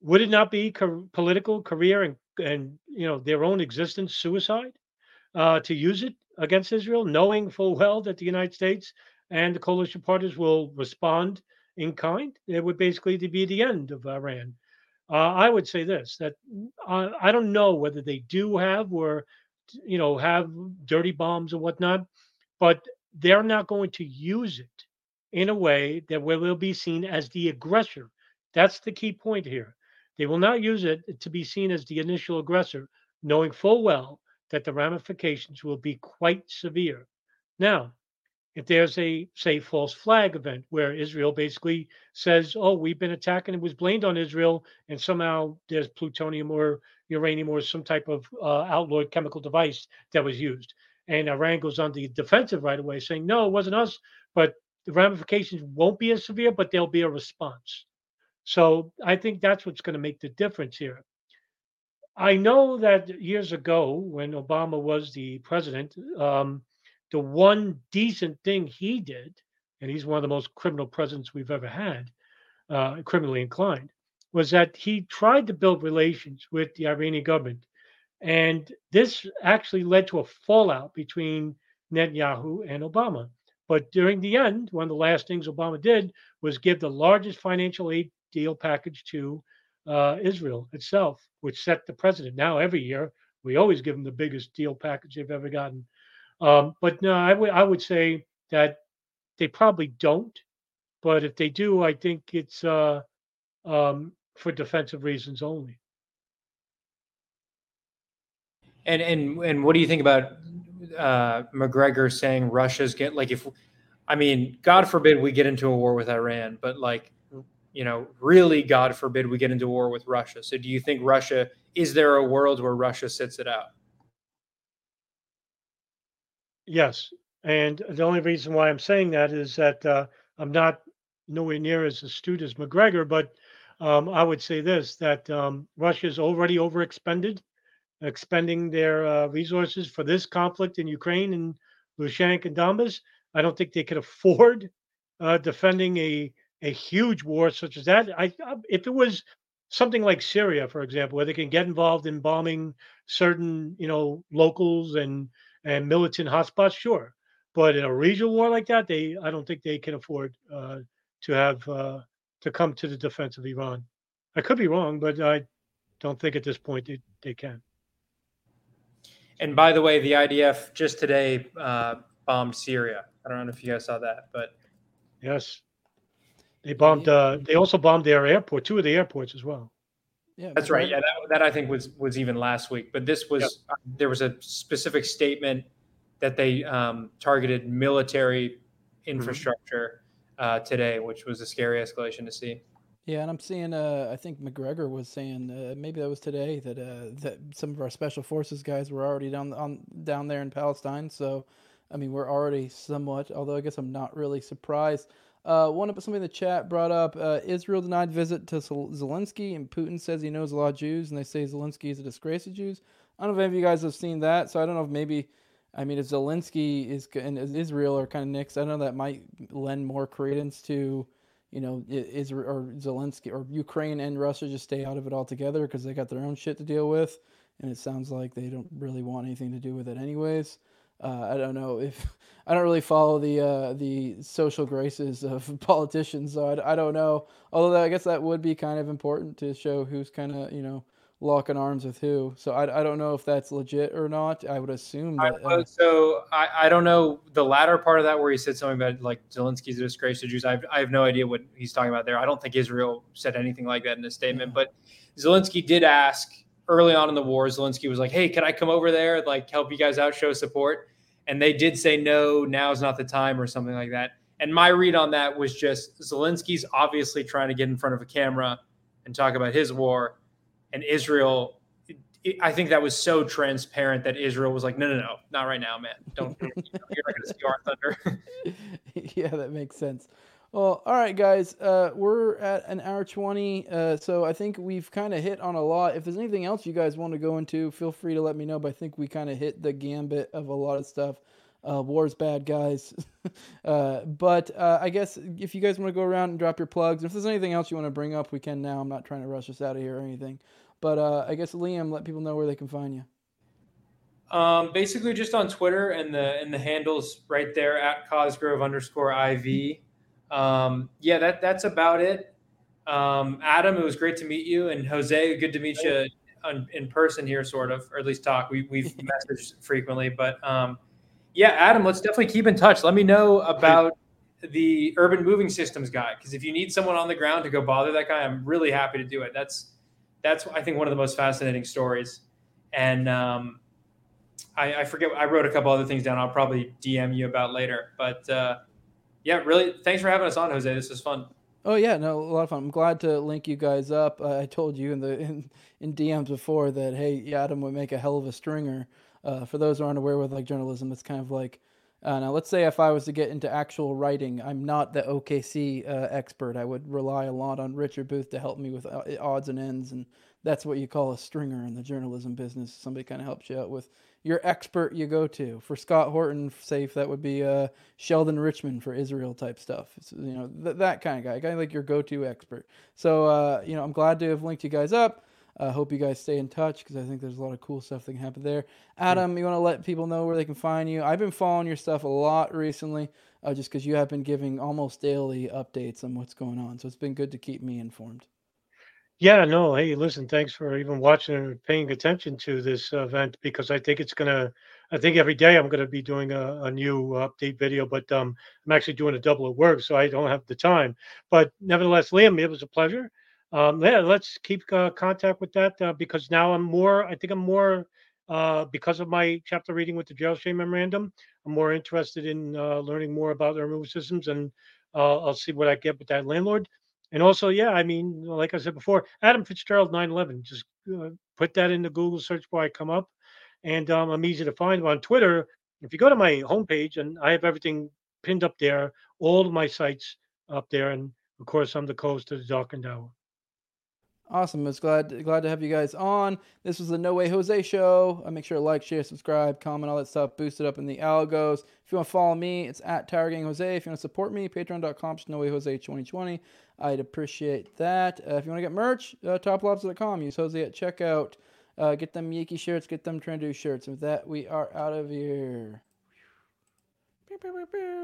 would it not be co- political career and and you know their own existence suicide uh, to use it against Israel, knowing full well that the United States and the coalition partners will respond in kind? It would basically be the end of Iran. Uh, I would say this: that uh, I don't know whether they do have or you know have dirty bombs or whatnot, but they're not going to use it in a way that will be seen as the aggressor. That's the key point here. They will not use it to be seen as the initial aggressor, knowing full well that the ramifications will be quite severe. Now, if there's a, say, false flag event where Israel basically says, oh, we've been attacked and it was blamed on Israel, and somehow there's plutonium or uranium or some type of uh, outlawed chemical device that was used. And Iran goes on the defensive right away saying, no, it wasn't us, but the ramifications won't be as severe, but there'll be a response. So I think that's what's going to make the difference here. I know that years ago, when Obama was the president, um, the one decent thing he did, and he's one of the most criminal presidents we've ever had, uh, criminally inclined, was that he tried to build relations with the Iranian government. And this actually led to a fallout between Netanyahu and Obama. But during the end, one of the last things Obama did was give the largest financial aid deal package to uh, Israel itself, which set the precedent. Now, every year, we always give them the biggest deal package they've ever gotten. Um, but no, I would I would say that they probably don't. But if they do, I think it's uh, um, for defensive reasons only. And and and what do you think about uh, Macgregor saying Russia's get like if I mean, God forbid we get into a war with Iran, but like you know, really, God forbid, we get into war with Russia. So, do you think Russia is there a world where Russia sits it out? Yes, and the only reason why I'm saying that is that uh, I'm not nowhere near as astute as Macgregor, but um, I would say this: that um, Russia is already overexpended, expending their uh, resources for this conflict in Ukraine and Luhansk and Donbass. I don't think they could afford uh, defending a a huge war such as that. I, if it was something like Syria, for example, where they can get involved in bombing certain, you know, locals and and militant hotspots, sure. But in a regional war like that, they I don't think they can afford uh, to have uh, to come to the defense of Iran. I could be wrong, but I don't think at this point they, they can. And by the way, the IDF just today uh, bombed Syria. I don't know if you guys saw that, but Yes. They bombed. Uh, they also bombed their airport, two of the airports as well. Yeah, That's right. Yeah, that, that I think was was even last week. But this was uh, there was a specific statement that they um, targeted military infrastructure uh, today, which was a scary escalation to see. Yeah, and I'm seeing. Uh, I think Macgregor was saying uh, maybe that was today that uh, that some of our special forces guys were already down on down there in Palestine. So, I mean, we're already somewhat. Although I guess I'm not really surprised. Uh, one somebody in the chat brought up uh, Israel denied visit to Zelensky, and Putin says he knows a lot of Jews, and they say Zelensky is a disgrace to Jews. I don't know if any of you guys have seen that, so I don't know if maybe, I mean, if Zelensky is and Israel are kind of nixed, I don't know that might lend more credence to, you know, Israel or Zelensky or Ukraine and Russia just stay out of it altogether because they got their own shit to deal with, and it sounds like they don't really want anything to do with it anyways. Uh, I don't know if I don't really follow the uh, the social graces of politicians, so I, I don't know. Although I guess that would be kind of important to show who's kind of you know locking arms with who. So I, I don't know if that's legit or not. I would assume that. Uh, so I, I don't know the latter part of that where he said something about like Zelensky's a disgrace to Jews. I have, I have no idea what he's talking about there. I don't think Israel said anything like that in a statement, yeah. but Zelensky did ask early on in the war, Zelensky was like, "Hey, can I come over there, like help you guys out, show support?" And they did say no, now's not the time, or something like that. And my read on that was just Zelensky's obviously trying to get in front of a camera and talk about his war, and Israel. I think that was so transparent that Israel was like, "No, no, no, not right now, man. Don't you're not going to see our thunder." yeah, that makes sense. Well, all right, guys. Uh, we're at an hour 20. Uh, so I think we've kind of hit on a lot. If there's anything else you guys want to go into, feel free to let me know. But I think we kind of hit the gambit of a lot of stuff. Uh, war's bad, guys. uh, but uh, I guess if you guys want to go around and drop your plugs, if there's anything else you want to bring up, we can now. I'm not trying to rush us out of here or anything. But uh, I guess Liam, let people know where they can find you. Um, basically, just on Twitter and the and the handles right there at Cosgrove underscore IV. Um, yeah, that that's about it. Um, Adam, it was great to meet you, and Jose, good to meet you on, in person here, sort of, or at least talk. We we've messaged frequently, but um, yeah, Adam, let's definitely keep in touch. Let me know about the urban moving systems guy because if you need someone on the ground to go bother that guy, I'm really happy to do it. That's that's I think one of the most fascinating stories, and um, I, I forget I wrote a couple other things down. I'll probably DM you about later, but. Uh, yeah, really. Thanks for having us on, Jose. This is fun. Oh yeah, no, a lot of fun. I'm glad to link you guys up. Uh, I told you in the in, in DMs before that hey, Adam would make a hell of a stringer. Uh, for those who aren't aware with like journalism, it's kind of like uh, now let's say if I was to get into actual writing, I'm not the OKC uh, expert. I would rely a lot on Richard Booth to help me with uh, odds and ends, and that's what you call a stringer in the journalism business. Somebody kind of helps you out with your expert you go to. For Scott Horton, safe that would be uh, Sheldon Richman for Israel type stuff. It's, you know th- that kind of guy, kind of like your go-to expert. So uh, you know, I'm glad to have linked you guys up. I uh, hope you guys stay in touch because I think there's a lot of cool stuff that can happen there. Adam, you want to let people know where they can find you? I've been following your stuff a lot recently, uh, just because you have been giving almost daily updates on what's going on. So it's been good to keep me informed. Yeah, no. Hey, listen, thanks for even watching and paying attention to this event because I think it's gonna. I think every day I'm gonna be doing a, a new update video, but um, I'm actually doing a double at work, so I don't have the time. But nevertheless, Liam, it was a pleasure. Um, yeah, let's keep uh, contact with that uh, because now I'm more. I think I'm more uh, because of my chapter reading with the jail shame memorandum. I'm more interested in uh, learning more about the removal systems, and uh, I'll see what I get with that landlord. And also, yeah, I mean, like I said before, Adam Fitzgerald 911. Just uh, put that in the Google search bar, I come up, and um, I'm easy to find. on Twitter, if you go to my homepage, and I have everything pinned up there, all my sites up there, and of course, I'm the co-host of the Darkened Hour. Awesome. It's glad glad to have you guys on. This was the No Way Jose show. Uh, make sure to like, share, subscribe, comment, all that stuff. Boost it up in the algos. If you want to follow me, it's at Tower Gang Jose. If you want to support me, patreon.com No Way Jose 2020. I'd appreciate that. Uh, if you want to get merch, uh, toplobsta.com. Use Jose at checkout. Uh, get them Yiki shirts, get them Trendu shirts. And with that, we are out of here.